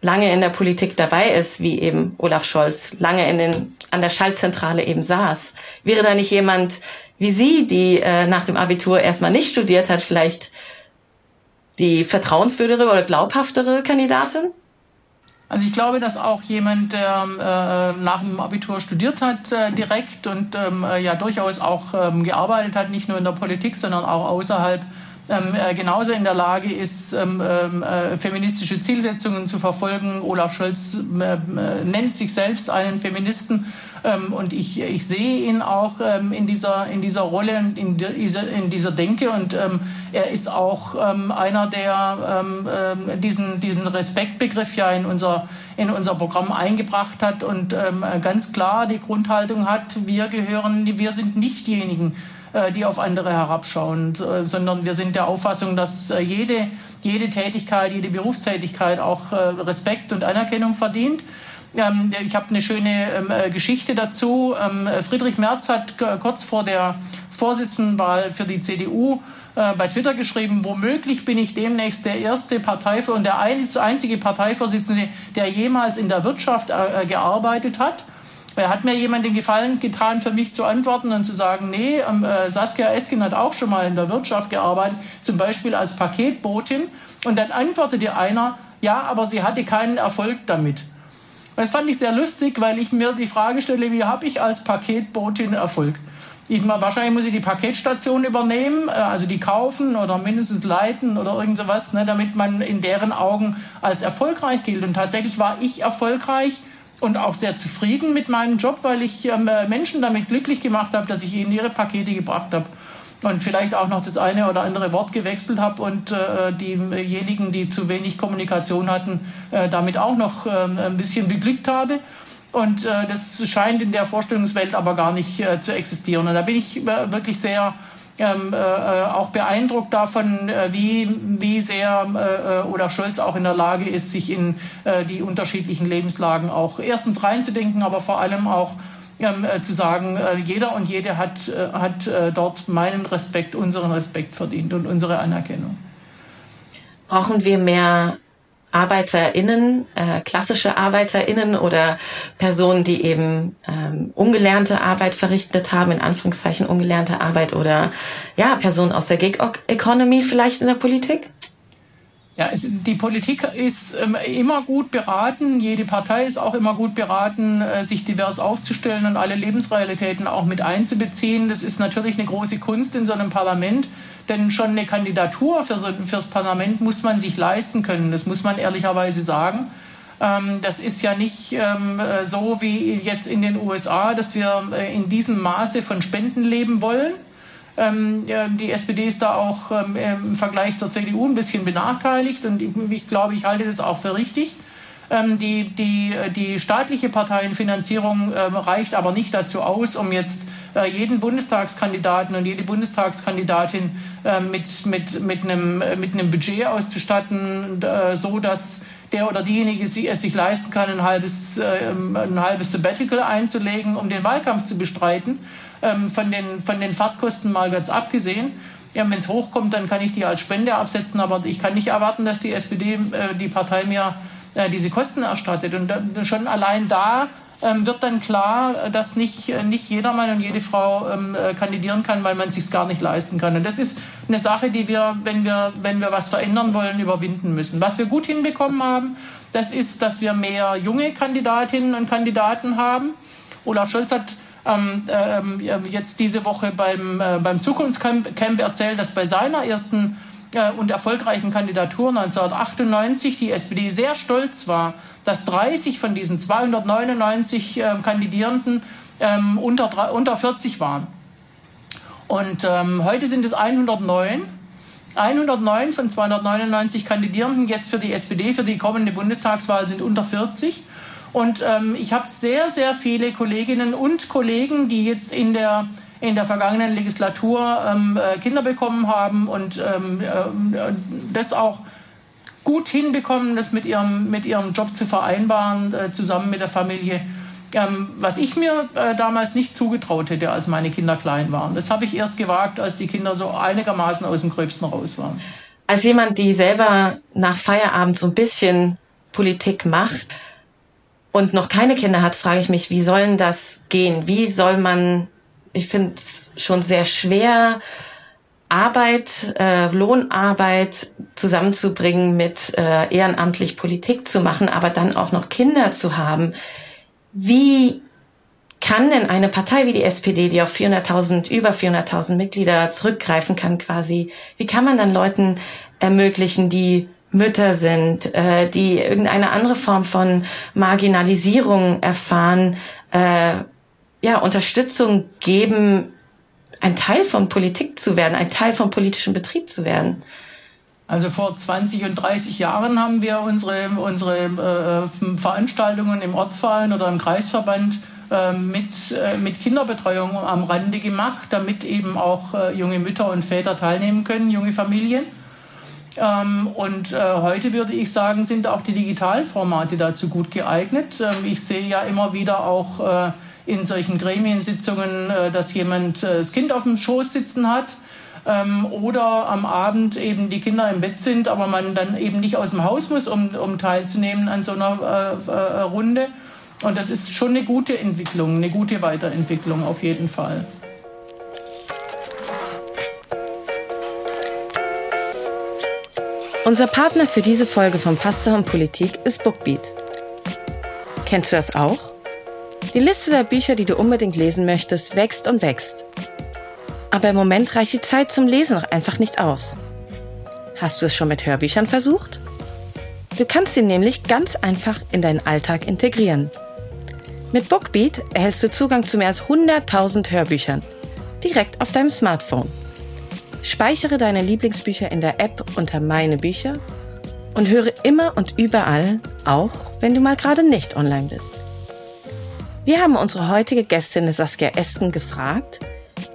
Speaker 1: lange in der Politik dabei ist, wie eben Olaf Scholz lange in den, an der Schaltzentrale eben saß. Wäre da nicht jemand wie Sie, die äh, nach dem Abitur erstmal nicht studiert hat, vielleicht die vertrauenswürdigere oder glaubhaftere Kandidatin?
Speaker 2: Also ich glaube, dass auch jemand, der äh, nach dem Abitur studiert hat äh, direkt und ähm, äh, ja durchaus auch ähm, gearbeitet hat, nicht nur in der Politik, sondern auch außerhalb, ähm, äh, genauso in der Lage ist, ähm, ähm, äh, feministische Zielsetzungen zu verfolgen. Olaf Scholz äh, nennt sich selbst einen Feministen ähm, und ich, ich sehe ihn auch ähm, in, dieser, in dieser Rolle, in dieser, in dieser Denke. Und ähm, er ist auch ähm, einer, der ähm, ähm, diesen, diesen Respektbegriff ja in unser, in unser Programm eingebracht hat und ganz klar die Grundhaltung hat, wir gehören, wir sind nicht diejenigen, die auf andere herabschauen, äh, sondern wir sind der Auffassung, dass äh, jede, jede Tätigkeit, jede Berufstätigkeit auch Respekt und Anerkennung verdient. Ähm, ich habe eine schöne ähm, äh, Geschichte dazu. Ähm, Friedrich Merz hat kurz vor der Vorsitzendenwahl für die CDU äh, bei Twitter geschrieben, womöglich bin ich demnächst der erste Partei und der einzige Parteivorsitzende, der jemals in der Wirtschaft äh, gearbeitet hat. Er hat mir jemand den Gefallen getan, für mich zu antworten und zu sagen, nee, äh, Saskia Esken hat auch schon mal in der Wirtschaft gearbeitet, zum Beispiel als Paketbotin. Und dann antwortete einer, Ja, aber sie hatte keinen Erfolg damit. Das fand ich sehr lustig, weil ich mir die Frage stelle, wie habe ich als Paketbotin Erfolg? Ich, wahrscheinlich muss ich die Paketstation übernehmen, äh, also die kaufen oder mindestens leiten oder irgend sowas, ne, damit man in deren Augen als erfolgreich gilt. Und tatsächlich war ich erfolgreich und auch sehr zufrieden mit meinem Job, weil ich ähm, äh, Menschen damit glücklich gemacht habe, dass ich ihnen ihre Pakete gebracht habe und vielleicht auch noch das eine oder andere Wort gewechselt habe und äh, diejenigen, die zu wenig Kommunikation hatten, äh, damit auch noch äh, ein bisschen beglückt habe. Und äh, das scheint in der Vorstellungswelt aber gar nicht äh, zu existieren. Und da bin ich wirklich sehr ähm, äh, äh, auch beeindruckt davon, äh, wie, wie sehr äh, Olaf Scholz auch in der Lage ist, sich in äh, die unterschiedlichen Lebenslagen auch erstens reinzudenken, aber vor allem auch ähm, äh, zu sagen, äh, jeder und jede hat, äh, hat äh, dort meinen Respekt, unseren Respekt verdient und unsere Anerkennung.
Speaker 1: Brauchen wir mehr ArbeiterInnen, äh, klassische ArbeiterInnen oder Personen, die eben ähm, ungelernte Arbeit verrichtet haben, in Anführungszeichen ungelernte Arbeit oder ja, Personen aus der Gig Economy vielleicht in der Politik?
Speaker 2: Ja, es, die Politik ist ähm, immer gut beraten, jede Partei ist auch immer gut beraten, äh, sich divers aufzustellen und alle Lebensrealitäten auch mit einzubeziehen. Das ist natürlich eine große Kunst in so einem Parlament, denn schon eine Kandidatur für so, fürs Parlament muss man sich leisten können, das muss man ehrlicherweise sagen. Ähm, das ist ja nicht ähm, äh, so wie jetzt in den USA, dass wir äh, in diesem Maße von Spenden leben wollen ähm, die SPD ist da auch ähm, im Vergleich zur CDU ein bisschen benachteiligt und ich, glaube, ich halte das auch für richtig. Ähm, die, die, die staatliche Parteienfinanzierung ähm, reicht aber nicht dazu aus, um jetzt äh, jeden Bundestagskandidaten und jede Bundestagskandidatin äh, mit, mit, mit, einem, mit einem Budget auszustatten, äh, so dass der oder diejenige es sich leisten kann, ein halbes, äh, ein halbes Sabbatical einzulegen, um den Wahlkampf zu bestreiten ähm, von, den, von den Fahrtkosten mal ganz abgesehen. Ja, Wenn es hochkommt, dann kann ich die als Spende absetzen, aber ich kann nicht erwarten, dass die SPD, äh, die Partei mir äh, diese Kosten erstattet. Und äh, schon allein da ähm, wird dann klar, dass nicht, nicht jeder Mann und jede Frau ähm, äh, kandidieren kann, weil man es gar nicht leisten kann. Und das ist eine Sache, die wir wenn, wir, wenn wir was verändern wollen, überwinden müssen. Was wir gut hinbekommen haben, das ist, dass wir mehr junge Kandidatinnen und Kandidaten haben. Olaf Scholz hat jetzt diese Woche beim, äh, beim Zukunftscamp erzählt, dass bei seiner ersten äh, und erfolgreichen Kandidatur 1998 die SPD sehr stolz war, dass 30 von diesen 299 äh, Kandidierenden ähm, unter, unter 40 waren. Und ähm, heute sind es 109. 109 von 299 Kandidierenden jetzt für die SPD für die kommende Bundestagswahl sind unter 40. Und ähm, ich habe sehr, sehr viele Kolleginnen und Kollegen, die jetzt in der in der vergangenen Legislatur ähm, äh, Kinder bekommen haben und ähm, äh, das auch gut hinbekommen, das mit ihrem, mit ihrem Job zu vereinbaren, äh, zusammen mit der Familie. Ähm, was ich mir äh, damals nicht zugetraut hätte, als meine Kinder klein waren. Das habe ich erst gewagt, als die Kinder so einigermaßen aus dem Gröbsten raus waren.
Speaker 1: Als jemand, die selber nach Feierabend so ein bisschen Politik macht, und noch keine Kinder hat, frage ich mich, wie soll das gehen? Wie soll man, ich finde es schon sehr schwer, Arbeit, äh, Lohnarbeit zusammenzubringen mit äh, ehrenamtlich Politik zu machen, aber dann auch noch Kinder zu haben. Wie kann denn eine Partei wie die SPD, die auf 400.000, über 400.000 Mitglieder zurückgreifen kann quasi, wie kann man dann Leuten ermöglichen, die Mütter sind, äh, die irgendeine andere Form von Marginalisierung erfahren, äh, ja, Unterstützung geben, ein Teil von Politik zu werden, ein Teil vom politischen Betrieb zu werden.
Speaker 2: Also vor 20 und 30 Jahren haben wir unsere, unsere äh, Veranstaltungen im Ortsverein oder im Kreisverband äh, mit, äh, mit Kinderbetreuung am Rande gemacht, damit eben auch äh, junge Mütter und Väter teilnehmen können, junge Familien. Ähm, und äh, heute würde ich sagen, sind auch die Digitalformate dazu gut geeignet. Ähm, ich sehe ja immer wieder auch äh, in solchen Gremiensitzungen, äh, dass jemand äh, das Kind auf dem Schoß sitzen hat. Ähm, oder am Abend eben die Kinder im Bett sind, aber man dann eben nicht aus dem Haus muss, um, um teilzunehmen an so einer äh, äh, Runde. Und das ist schon eine gute Entwicklung, eine gute Weiterentwicklung auf jeden Fall.
Speaker 1: Unser Partner für diese Folge von Pasta und Politik ist Bookbeat. Kennst du das auch? Die Liste der Bücher, die du unbedingt lesen möchtest, wächst und wächst. Aber im Moment reicht die Zeit zum Lesen noch einfach nicht aus. Hast du es schon mit Hörbüchern versucht? Du kannst sie nämlich ganz einfach in deinen Alltag integrieren. Mit Bookbeat erhältst du Zugang zu mehr als 100.000 Hörbüchern direkt auf deinem Smartphone. Speichere deine Lieblingsbücher in der App unter Meine Bücher und höre immer und überall, auch wenn du mal gerade nicht online bist. Wir haben unsere heutige Gästin Saskia Esken gefragt,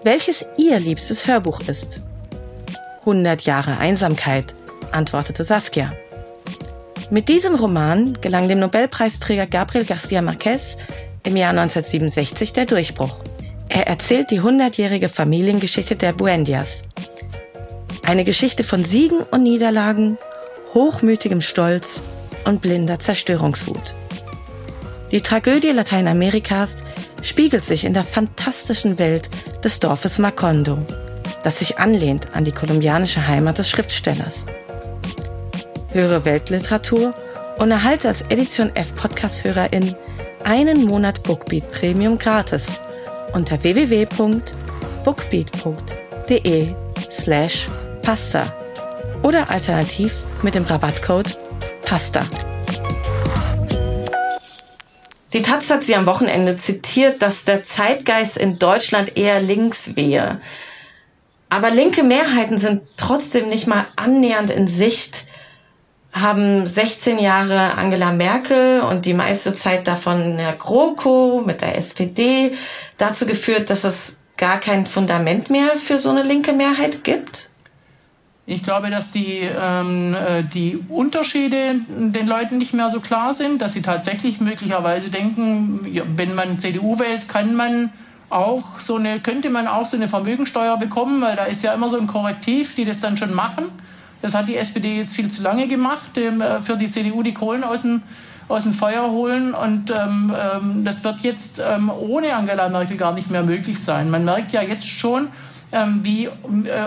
Speaker 1: welches ihr liebstes Hörbuch ist. 100 Jahre Einsamkeit, antwortete Saskia. Mit diesem Roman gelang dem Nobelpreisträger Gabriel García Márquez im Jahr 1967 der Durchbruch. Er erzählt die hundertjährige Familiengeschichte der Buendias, eine Geschichte von Siegen und Niederlagen, hochmütigem Stolz und blinder Zerstörungswut. Die Tragödie Lateinamerikas spiegelt sich in der fantastischen Welt des Dorfes Macondo, das sich anlehnt an die kolumbianische Heimat des Schriftstellers. Höre Weltliteratur und erhalte als Edition F Podcast-Hörerin einen Monat Bookbeat Premium gratis unter www.bookbeat.de slash Pasta oder alternativ mit dem Rabattcode PASTA. Die Taz hat sie am Wochenende zitiert, dass der Zeitgeist in Deutschland eher links wäre. Aber linke Mehrheiten sind trotzdem nicht mal annähernd in Sicht, haben 16 Jahre Angela Merkel und die meiste Zeit davon der GroKo mit der SPD dazu geführt, dass es gar kein Fundament mehr für so eine linke Mehrheit gibt?
Speaker 2: Ich glaube, dass die, ähm, äh, die Unterschiede den Leuten nicht mehr so klar sind, dass sie tatsächlich möglicherweise denken, wenn man CDU wählt, kann man auch so eine, könnte man auch so eine Vermögensteuer bekommen, weil da ist ja immer so ein Korrektiv, die das dann schon machen. Das hat die SPD jetzt viel zu lange gemacht, ähm, äh, für die CDU die Kohlen aus dem, aus dem Feuer holen. Und ähm, ähm, das wird jetzt ähm, ohne Angela Merkel gar nicht mehr möglich sein. Man merkt ja jetzt schon, wie äh,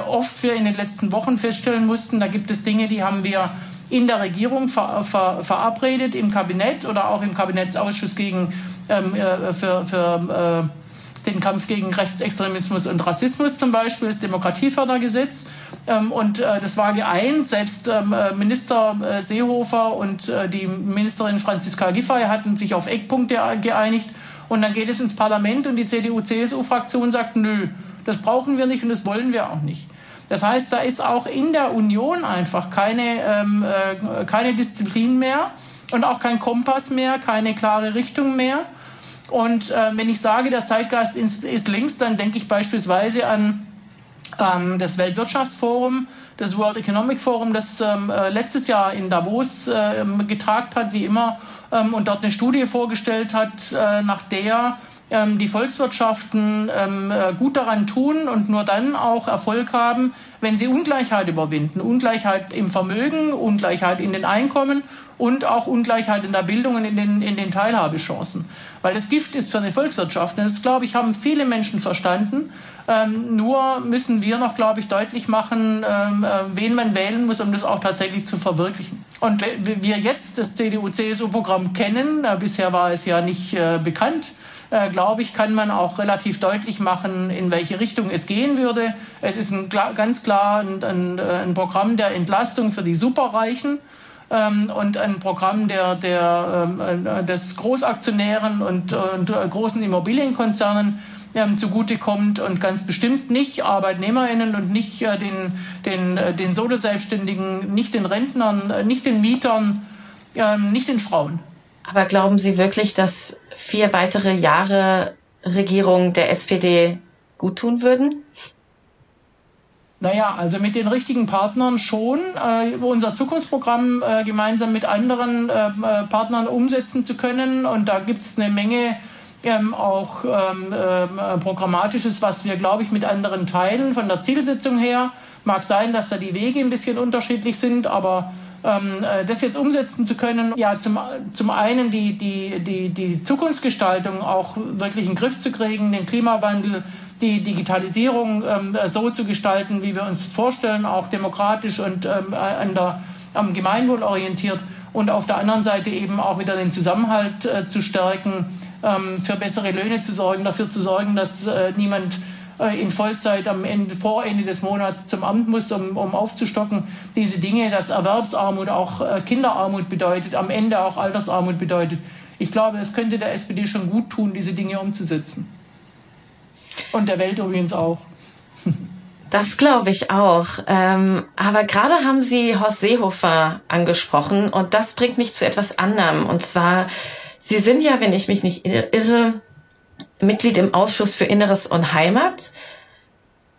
Speaker 2: oft wir in den letzten Wochen feststellen mussten, da gibt es Dinge, die haben wir in der Regierung ver, ver, verabredet, im Kabinett oder auch im Kabinettsausschuss gegen, ähm, äh, für, für äh, den Kampf gegen Rechtsextremismus und Rassismus zum Beispiel, das Demokratiefördergesetz. Ähm, und äh, das war geeint. Selbst ähm, äh, Minister äh, Seehofer und die Ministerin Franziska Giffey hatten sich auf Eckpunkte geeinigt. Und dann geht es ins Parlament und die CDU-CSU-Fraktion sagt, nö, das brauchen wir nicht und das wollen wir auch nicht. Das heißt, da ist auch in der Union einfach keine, ähm, äh, keine Disziplin mehr und auch kein Kompass mehr, keine klare Richtung mehr. Und äh, wenn ich sage, der Zeitgeist ist, ist links, dann denke ich beispielsweise an ähm, das Weltwirtschaftsforum, das World Economic Forum, das ähm, äh, letztes Jahr in Davos äh, getagt hat, wie immer, ähm, und dort eine Studie vorgestellt hat, äh, nach der ähm, die Volkswirtschaften ähm, äh, gut daran tun und nur dann auch Erfolg haben, wenn sie Ungleichheit überwinden. Ungleichheit im Vermögen, Ungleichheit in den Einkommen und auch Ungleichheit in der Bildung und in den, in den Teilhabechancen. Weil das Gift ist für eine Volkswirtschaft. Das, glaube ich, haben viele Menschen verstanden. Ähm, nur müssen wir noch, glaube ich, deutlich machen, ähm, äh, wen man wählen muss, um das auch tatsächlich zu verwirklichen. Und wir jetzt das CDU-CSU-Programm kennen, äh, bisher war es ja nicht äh, bekannt, äh, glaube ich, kann man auch relativ deutlich machen, in welche Richtung es gehen würde. Es ist ein, ganz klar ein, ein, äh, ein, Programm der Entlastung für die Superreichen ähm, und ein Programm der, der, ähm, äh, des Großaktionären und, und großen Immobilienkonzernen ähm, zugutekommt und ganz bestimmt nicht ArbeitnehmerInnen und nicht den, den, den Solo-Selbstständigen, nicht den Rentnern, nicht den Mietern, nicht den Frauen.
Speaker 1: Aber glauben Sie wirklich, dass vier weitere Jahre Regierung der SPD gut tun würden?
Speaker 2: Naja, also mit den richtigen Partnern schon, äh, unser Zukunftsprogramm äh, gemeinsam mit anderen äh, äh Partnern umsetzen zu können. Und da gibt es eine Menge ähm, auch ähm, äh, Programmatisches, was wir, glaube ich, mit anderen teilen. Von der Zielsetzung her mag sein, dass da die Wege ein bisschen unterschiedlich sind, aber ähm, das jetzt umsetzen zu können, ja, zum, zum einen die, die, die, die Zukunftsgestaltung auch wirklich in den Griff zu kriegen, den Klimawandel, die Digitalisierung ähm, so zu gestalten, wie wir uns das vorstellen, auch demokratisch und ähm, an der am Gemeinwohl orientiert und auf der anderen Seite eben auch wieder den Zusammenhalt äh, zu stärken, ähm, für bessere Löhne zu sorgen, dafür zu sorgen, dass äh, niemand äh, in Vollzeit am Ende, vor Ende des Monats zum Amt muss, um, um aufzustocken. Diese Dinge, dass Erwerbsarmut auch äh, Kinderarmut bedeutet, am Ende auch Altersarmut bedeutet. Ich glaube, es könnte der SPD schon gut tun, diese Dinge umzusetzen. Und der Welt übrigens auch.
Speaker 1: Das glaube ich auch. Ähm, aber gerade haben Sie Horst Seehofer angesprochen und das bringt mich zu etwas anderem. Und zwar, Sie sind ja, wenn ich mich nicht irre, Mitglied im Ausschuss für Inneres und Heimat.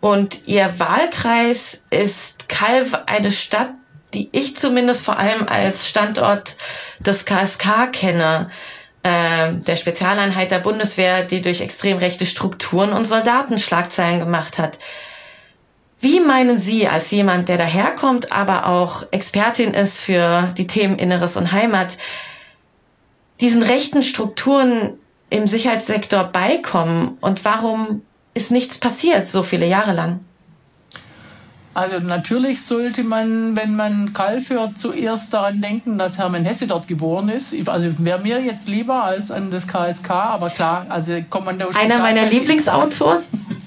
Speaker 1: Und Ihr Wahlkreis ist Kalv, eine Stadt, die ich zumindest vor allem als Standort des KSK kenne, äh, der Spezialeinheit der Bundeswehr, die durch extrem rechte Strukturen und Soldaten Schlagzeilen gemacht hat. Wie meinen Sie als jemand, der daherkommt, aber auch Expertin ist für die Themen Inneres und Heimat, diesen rechten Strukturen im Sicherheitssektor beikommen und warum ist nichts passiert so viele Jahre lang?
Speaker 2: Also natürlich sollte man, wenn man Kalf hört, zuerst daran denken, dass Hermann Hesse dort geboren ist. Also wäre mir jetzt lieber als an das KSK, aber klar, also Kommando.
Speaker 1: Einer meiner Lieblingsautoren.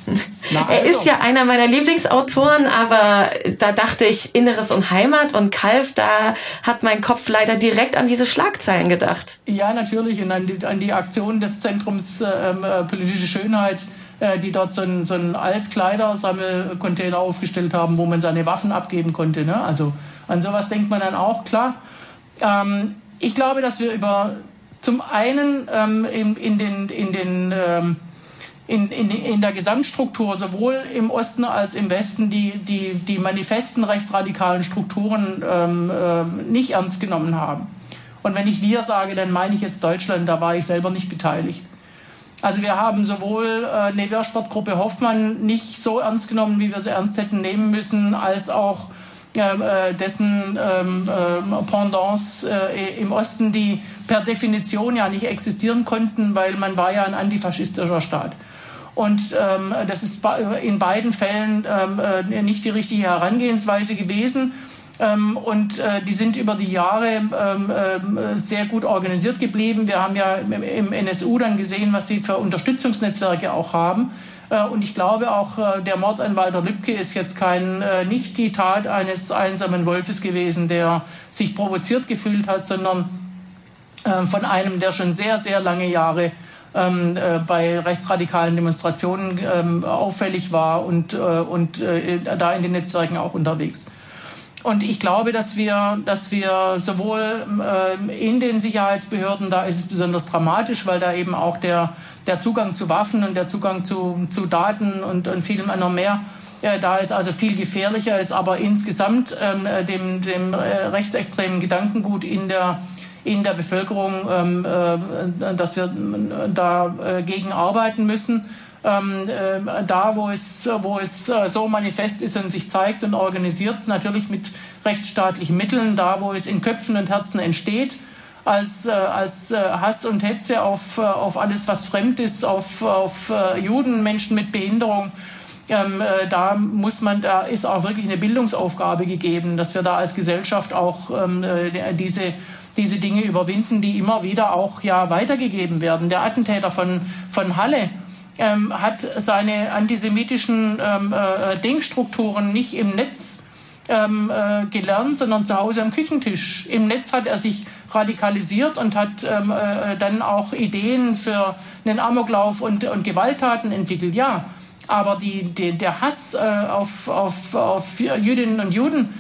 Speaker 1: Na, er ist also. ja einer meiner Lieblingsautoren, aber da dachte ich Inneres und Heimat und Kalf, da hat mein Kopf leider direkt an diese Schlagzeilen gedacht.
Speaker 2: Ja, natürlich und an die, an die Aktion des Zentrums ähm, äh, politische Schönheit äh, die dort so einen, so einen Altkleidersammelcontainer aufgestellt haben, wo man seine Waffen abgeben konnte. Ne? Also an sowas denkt man dann auch, klar. Ähm, ich glaube, dass wir über zum einen ähm, in, in den, in den ähm, in, in, in der Gesamtstruktur, sowohl im Osten als im Westen, die, die, die manifesten rechtsradikalen Strukturen ähm, äh, nicht ernst genommen haben. Und wenn ich wir sage, dann meine ich jetzt Deutschland, da war ich selber nicht beteiligt. Also wir haben sowohl äh, eine Wehrsportgruppe Hoffmann nicht so ernst genommen, wie wir sie ernst hätten nehmen müssen, als auch äh, dessen ähm, äh, Pendants äh, im Osten, die per Definition ja nicht existieren konnten, weil man war ja ein antifaschistischer Staat. Und ähm, das ist in beiden Fällen ähm, äh, nicht die richtige Herangehensweise gewesen. Ähm, und äh, die sind über die Jahre ähm, äh, sehr gut organisiert geblieben. Wir haben ja im, NSU dann gesehen, was die für Unterstützungsnetzwerke auch haben. Äh, und ich glaube auch, äh, der Mord an Walter Lübcke ist jetzt kein, äh, nicht die Tat eines einsamen Wolfes gewesen, der sich provoziert gefühlt hat, sondern äh, von einem, der schon sehr, sehr lange Jahre ähm, äh, bei rechtsradikalen Demonstrationen ähm, auffällig war und, äh, und äh, da in den Netzwerken auch unterwegs. Und ich glaube, dass wir, dass wir sowohl äh, in den Sicherheitsbehörden, da ist es besonders dramatisch, weil da eben auch der, der Zugang zu Waffen und der Zugang zu, zu Daten und, und vielem anderen mehr äh, da ist also viel gefährlicher, ist aber insgesamt ähm, dem, dem äh, rechtsextremen Gedankengut in der, in der Bevölkerung, ähm, äh, dass wir dagegen arbeiten müssen ähm, äh, da, wo es, wo es äh, so manifest ist und sich zeigt und organisiert, natürlich mit rechtsstaatlichen Mitteln, da, wo es in Köpfen und Herzen entsteht, als, äh, als äh, Hass und Hetze auf, äh, auf alles, was fremd ist, auf, auf äh, Juden, Menschen mit Behinderung. Ähm, äh, da muss man, da ist auch wirklich eine Bildungsaufgabe gegeben, dass wir da als Gesellschaft auch ähm, äh, diese diese Dinge überwinden, die immer wieder auch ja weitergegeben werden. Der Attentäter von, von Halle, ähm, hat seine antisemitischen ähm, äh, Denkstrukturen nicht im Netz ähm, äh, gelernt, sondern zu Hause am Küchentisch. Im Netz hat er sich radikalisiert und hat ähm, äh, dann auch Ideen für einen Amoklauf und, und Gewalttaten entwickelt. Ja, aber die, die, der Hass äh, auf, auf, auf Jüdinnen und Juden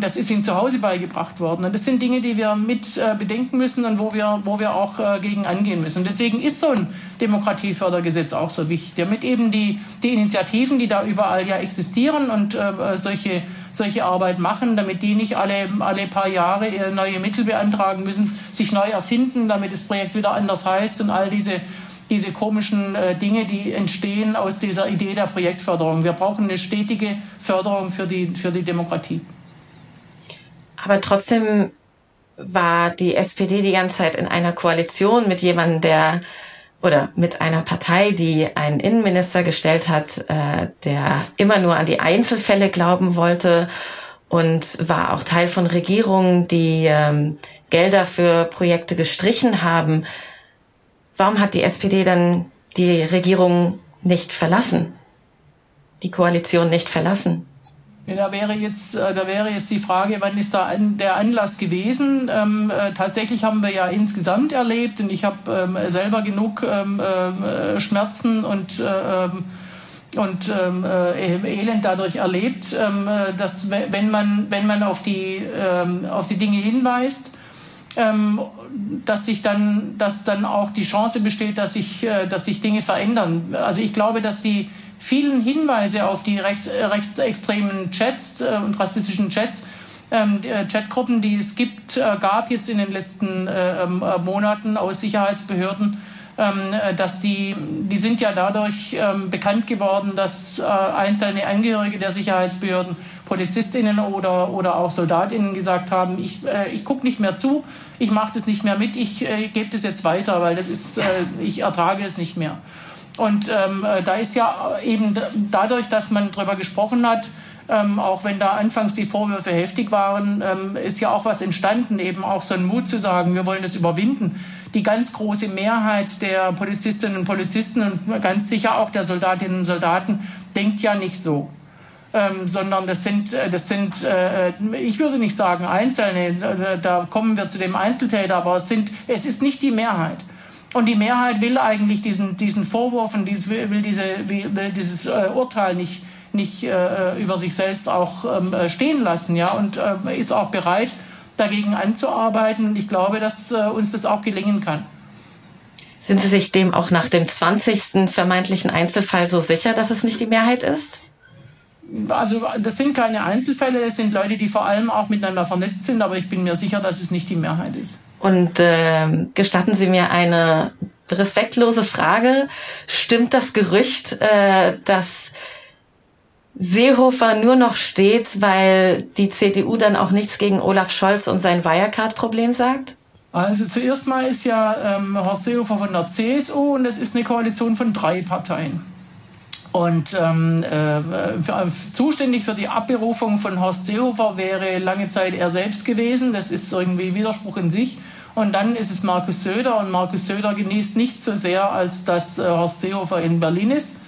Speaker 2: das ist ihnen zu Hause beigebracht worden. Und das sind Dinge, die wir mit äh, bedenken müssen und wo wir, wo wir auch äh, gegen angehen müssen. Und deswegen ist so ein Demokratiefördergesetz auch so wichtig, damit eben die, die Initiativen, die da überall ja existieren und äh, solche, solche Arbeit machen, damit die nicht alle, alle paar Jahre neue Mittel beantragen müssen, sich neu erfinden, damit das Projekt wieder anders heißt und all diese diese komischen Dinge, die entstehen aus dieser Idee der Projektförderung. Wir brauchen eine stetige Förderung für die, für die Demokratie.
Speaker 1: Aber trotzdem war die SPD die ganze Zeit in einer Koalition mit jemandem, der oder mit einer Partei, die einen Innenminister gestellt hat, äh, der immer nur an die Einzelfälle glauben wollte und war auch Teil von Regierungen, die ähm, Gelder für Projekte gestrichen haben. Warum hat die SPD dann die Regierung nicht verlassen? Die Koalition nicht verlassen?
Speaker 2: Ja, da wäre jetzt, äh, da wäre jetzt die Frage, wann ist da an, der Anlass gewesen? Ähm, äh, tatsächlich haben wir ja insgesamt erlebt, und ich habe ähm, selber genug ähm, äh, Schmerzen und äh, ähm, und ähm, äh, Elend dadurch erlebt, ähm, äh, dass wenn man wenn man auf die ähm, auf die Dinge hinweist, dass sich dann dass dann auch die Chance besteht, dass sich dass sich Dinge verändern. Also ich glaube, dass die vielen Hinweise auf die rechts, äh, rechtsextremen Chats äh, und rassistischen Chats, ähm, äh, Chatgruppen, die es gibt, äh, gab jetzt in den letzten äh, ähm, äh, Monaten aus Sicherheitsbehörden, ähm, dass die, die sind ja dadurch ähm, bekannt geworden, dass einzelne Angehörige der Sicherheitsbehörden, Polizistinnen oder, oder auch Soldatinnen gesagt haben, ich, ich gucke nicht mehr zu, ich mache das nicht mehr mit, ich gebe das jetzt weiter, weil das ist, ich ertrage es nicht mehr. Und ähm, äh, da ist ja eben dadurch, dass man darüber gesprochen hat, ähm, auch wenn da anfangs die Vorwürfe heftig waren, ähm, ist ja auch was entstanden, eben auch so ein Mut zu sagen, wir wollen das überwinden. Die ganz große Mehrheit der Polizistinnen und Polizisten und ganz sicher auch der Soldatinnen und Soldaten denkt ja nicht so. Ähm, sondern das sind, äh, das sind äh, ich würde nicht sagen Einzelne, da kommen wir zu dem Einzeltäter, aber es, sind, es ist nicht die Mehrheit. Und die Mehrheit will eigentlich diesen, diesen Vorwurf und dies, will, diese, will dieses äh, Urteil nicht, nicht äh, über sich selbst auch ähm, äh, stehen lassen ja, und äh, ist auch bereit, dagegen anzuarbeiten. Und ich glaube, dass äh, uns das auch gelingen kann.
Speaker 1: Sind Sie sich dem auch nach dem 20. vermeintlichen Einzelfall so sicher, dass es nicht die Mehrheit ist?
Speaker 2: Also das sind keine Einzelfälle, es sind Leute, die vor allem auch miteinander vernetzt sind, aber ich bin mir sicher, dass es nicht die Mehrheit ist.
Speaker 1: Und äh, gestatten Sie mir eine respektlose Frage. Stimmt das Gerücht, äh, dass Seehofer nur noch steht, weil die CDU dann auch nichts gegen Olaf Scholz und sein Wirecard-Problem sagt?
Speaker 2: Also zuerst mal ist ja ähm, Horst Seehofer von der CSU und es ist eine Koalition von drei Parteien. Und ähm, äh, für, zuständig für die Abberufung von Horst Seehofer wäre lange Zeit er selbst gewesen. Das ist irgendwie Widerspruch in sich. Und dann ist es Markus Söder und Markus Söder genießt nicht so sehr, als dass äh, Horst Seehofer in Berlin ist.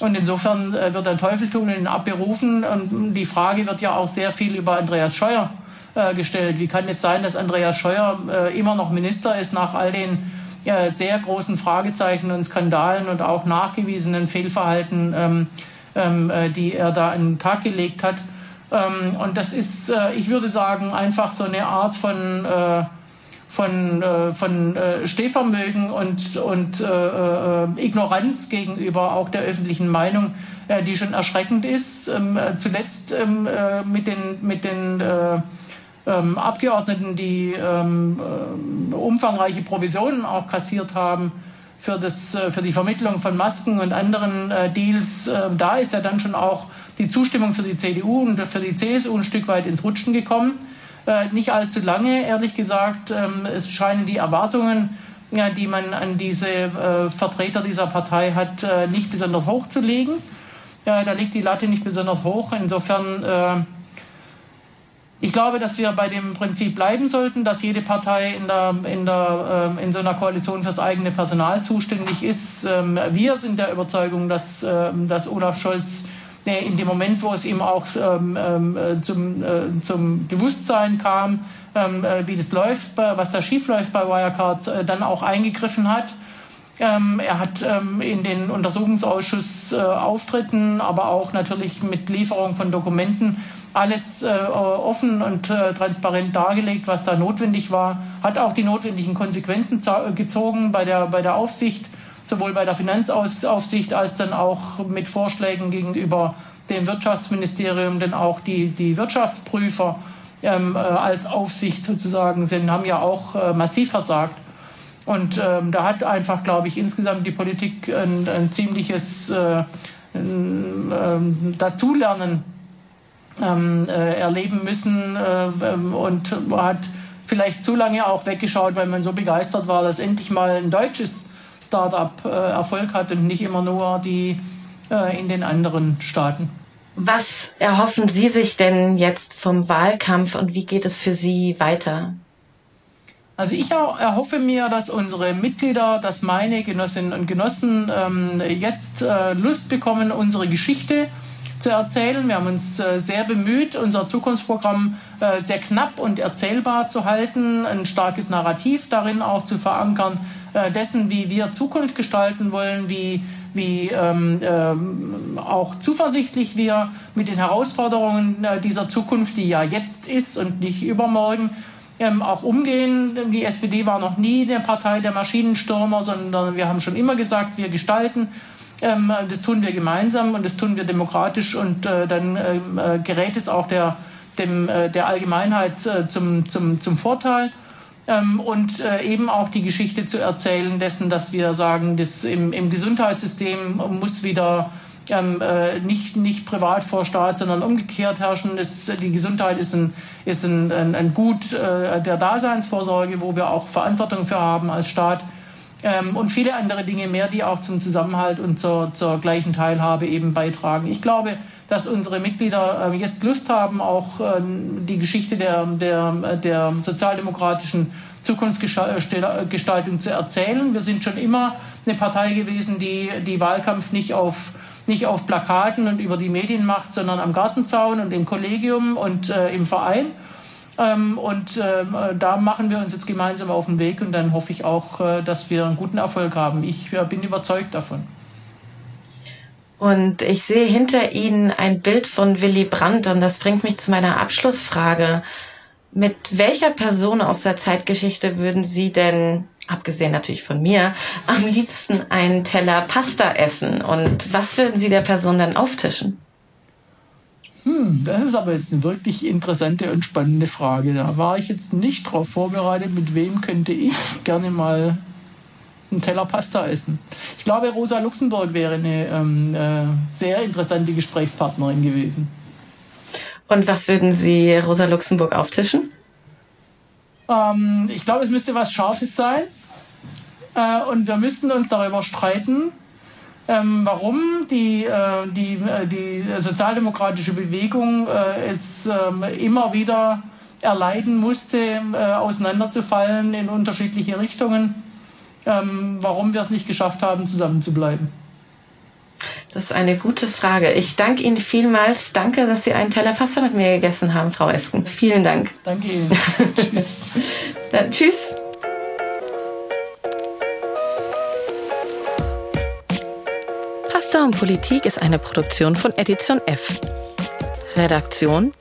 Speaker 2: Und insofern äh, wird ein Teufel tun und ihn abberufen. Und die Frage wird ja auch sehr viel über Andreas Scheuer äh, gestellt. Wie kann es sein, dass Andreas Scheuer äh, immer noch Minister ist nach all den ja, sehr großen Fragezeichen und Skandalen und auch nachgewiesenen Fehlverhalten, ähm, ähm, äh, die er da an den Tag gelegt hat. Ähm, und das ist, äh, ich würde sagen, einfach so eine Art von, äh, von, äh, von äh, Stehvermögen und, und äh, Ignoranz gegenüber auch der öffentlichen Meinung, die schon erschreckend ist. Ähm, zuletzt ähm, mit den, mit den ähm, Abgeordneten, die ähm, äh, umfangreiche Provisionen auch kassiert haben für, das, äh, für die Vermittlung von Masken und anderen äh, Deals. Äh, da ist ja dann schon auch die Zustimmung für die CDU und für die CSU ein Stück weit ins Rutschen gekommen. Äh, nicht allzu lange, ehrlich gesagt. Ähm, es scheinen die Erwartungen, die man an diese äh, Vertreter dieser Partei hat, nicht besonders hoch zu legen. da liegt die Latte nicht besonders hoch. Insofern ich glaube, dass wir bei dem Prinzip bleiben sollten, dass jede Partei in, der, in, der, ähm, in so einer Koalition fürs eigene Personal zuständig ist. Ähm, wir sind der Überzeugung, dass, dass Olaf Scholz äh, in dem Moment, wo es ihm auch äh, zum, äh, zum Bewusstsein kam, wie das läuft, was da schief läuft bei Wirecard, dann auch eingegriffen hat. Ähm, er hat ähm, in den Untersuchungsausschuss äh, Auftritten, aber auch natürlich mit Lieferung von Dokumenten alles äh, offen und äh, transparent dargelegt, was da notwendig war, hat auch die notwendigen Konsequenzen gezogen bei der, bei der Aufsicht, sowohl bei der Finanzaufsicht als dann auch mit Vorschlägen gegenüber dem Wirtschaftsministerium, denn auch die, die Wirtschaftsprüfer ähm, äh, als Aufsicht sozusagen sind, haben ja auch äh, massiv versagt. Und ähm, da hat einfach, glaube ich, insgesamt die Politik ein, ein ziemliches äh, ein, ähm, Dazulernen ähm, äh, erleben müssen äh, ähm, und hat vielleicht zu lange auch weggeschaut, weil man so begeistert war, dass endlich mal ein deutsches Start-up äh, Erfolg hat und nicht immer nur die äh, in den anderen Staaten.
Speaker 1: Was erhoffen Sie sich denn jetzt vom Wahlkampf und wie geht es für Sie weiter?
Speaker 2: Also ich erhoffe mir, dass unsere Mitglieder, dass meine Genossinnen und Genossen ähm, jetzt äh, Lust bekommen, unsere Geschichte zu erzählen. Wir haben uns äh, sehr bemüht, unser Zukunftsprogramm äh, sehr knapp und erzählbar zu halten, ein starkes Narrativ darin auch zu verankern, äh, dessen, wie wir Zukunft gestalten wollen, wie, wie ähm, äh, auch zuversichtlich wir mit den Herausforderungen dieser Zukunft, die ja jetzt ist und nicht übermorgen, ähm, auch umgehen. Die SPD war noch nie eine Partei der Maschinenstürmer, sondern wir haben schon immer gesagt, wir gestalten. Ähm, das tun wir gemeinsam und das tun wir demokratisch und äh, dann ähm, äh, gerät es auch der, dem, äh, der Allgemeinheit äh, zum, zum, zum Vorteil. Ähm, und äh, eben auch die Geschichte zu erzählen dessen, dass wir sagen, das im, im Gesundheitssystem muss wieder ähm, äh, nicht, nicht privat vor Staat, sondern umgekehrt herrschen. Es, die Gesundheit ist ein, ist ein, ein, ein Gut äh, der Daseinsvorsorge, wo wir auch Verantwortung für haben als Staat. Ähm, und viele andere Dinge mehr, die auch zum Zusammenhalt und zur, zur gleichen Teilhabe eben beitragen. Ich glaube, dass unsere Mitglieder äh, jetzt Lust haben, auch äh, die Geschichte der, der, der sozialdemokratischen Zukunftsgestaltung zu erzählen. Wir sind schon immer eine Partei gewesen, die die Wahlkampf nicht auf nicht auf Plakaten und über die Medien macht, sondern am Gartenzaun und im Kollegium und äh, im Verein. Ähm, und äh, da machen wir uns jetzt gemeinsam auf den Weg und dann hoffe ich auch, äh, dass wir einen guten Erfolg haben. Ich äh, bin überzeugt davon.
Speaker 1: Und ich sehe hinter Ihnen ein Bild von Willy Brandt und das bringt mich zu meiner Abschlussfrage. Mit welcher Person aus der Zeitgeschichte würden Sie denn abgesehen natürlich von mir, am liebsten einen Teller Pasta essen? Und was würden Sie der Person dann auftischen?
Speaker 2: Hm, das ist aber jetzt eine wirklich interessante und spannende Frage. Da war ich jetzt nicht drauf vorbereitet, mit wem könnte ich gerne mal einen Teller Pasta essen. Ich glaube, Rosa Luxemburg wäre eine ähm, äh, sehr interessante Gesprächspartnerin gewesen.
Speaker 1: Und was würden Sie Rosa Luxemburg auftischen?
Speaker 2: Ähm, ich glaube, es müsste was Scharfes sein. Äh, und wir müssten uns darüber streiten, ähm, warum die, äh, die, äh, die sozialdemokratische Bewegung äh, es ähm, immer wieder erleiden musste, äh, auseinanderzufallen in unterschiedliche Richtungen, ähm, warum wir es nicht geschafft haben, zusammenzubleiben.
Speaker 1: Das ist eine gute Frage. Ich danke Ihnen vielmals. Danke, dass Sie einen Teller Pasta mit mir gegessen haben, Frau Esken. Vielen Dank.
Speaker 2: Danke Ihnen. tschüss.
Speaker 1: Dann, tschüss. Pasta und Politik ist eine Produktion von Edition F. Redaktion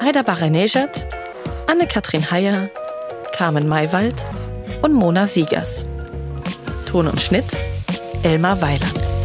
Speaker 1: Aida Baranejad, Anne-Kathrin Heyer, Carmen Maywald und Mona Siegers. Ton und Schnitt Elmar Weiland.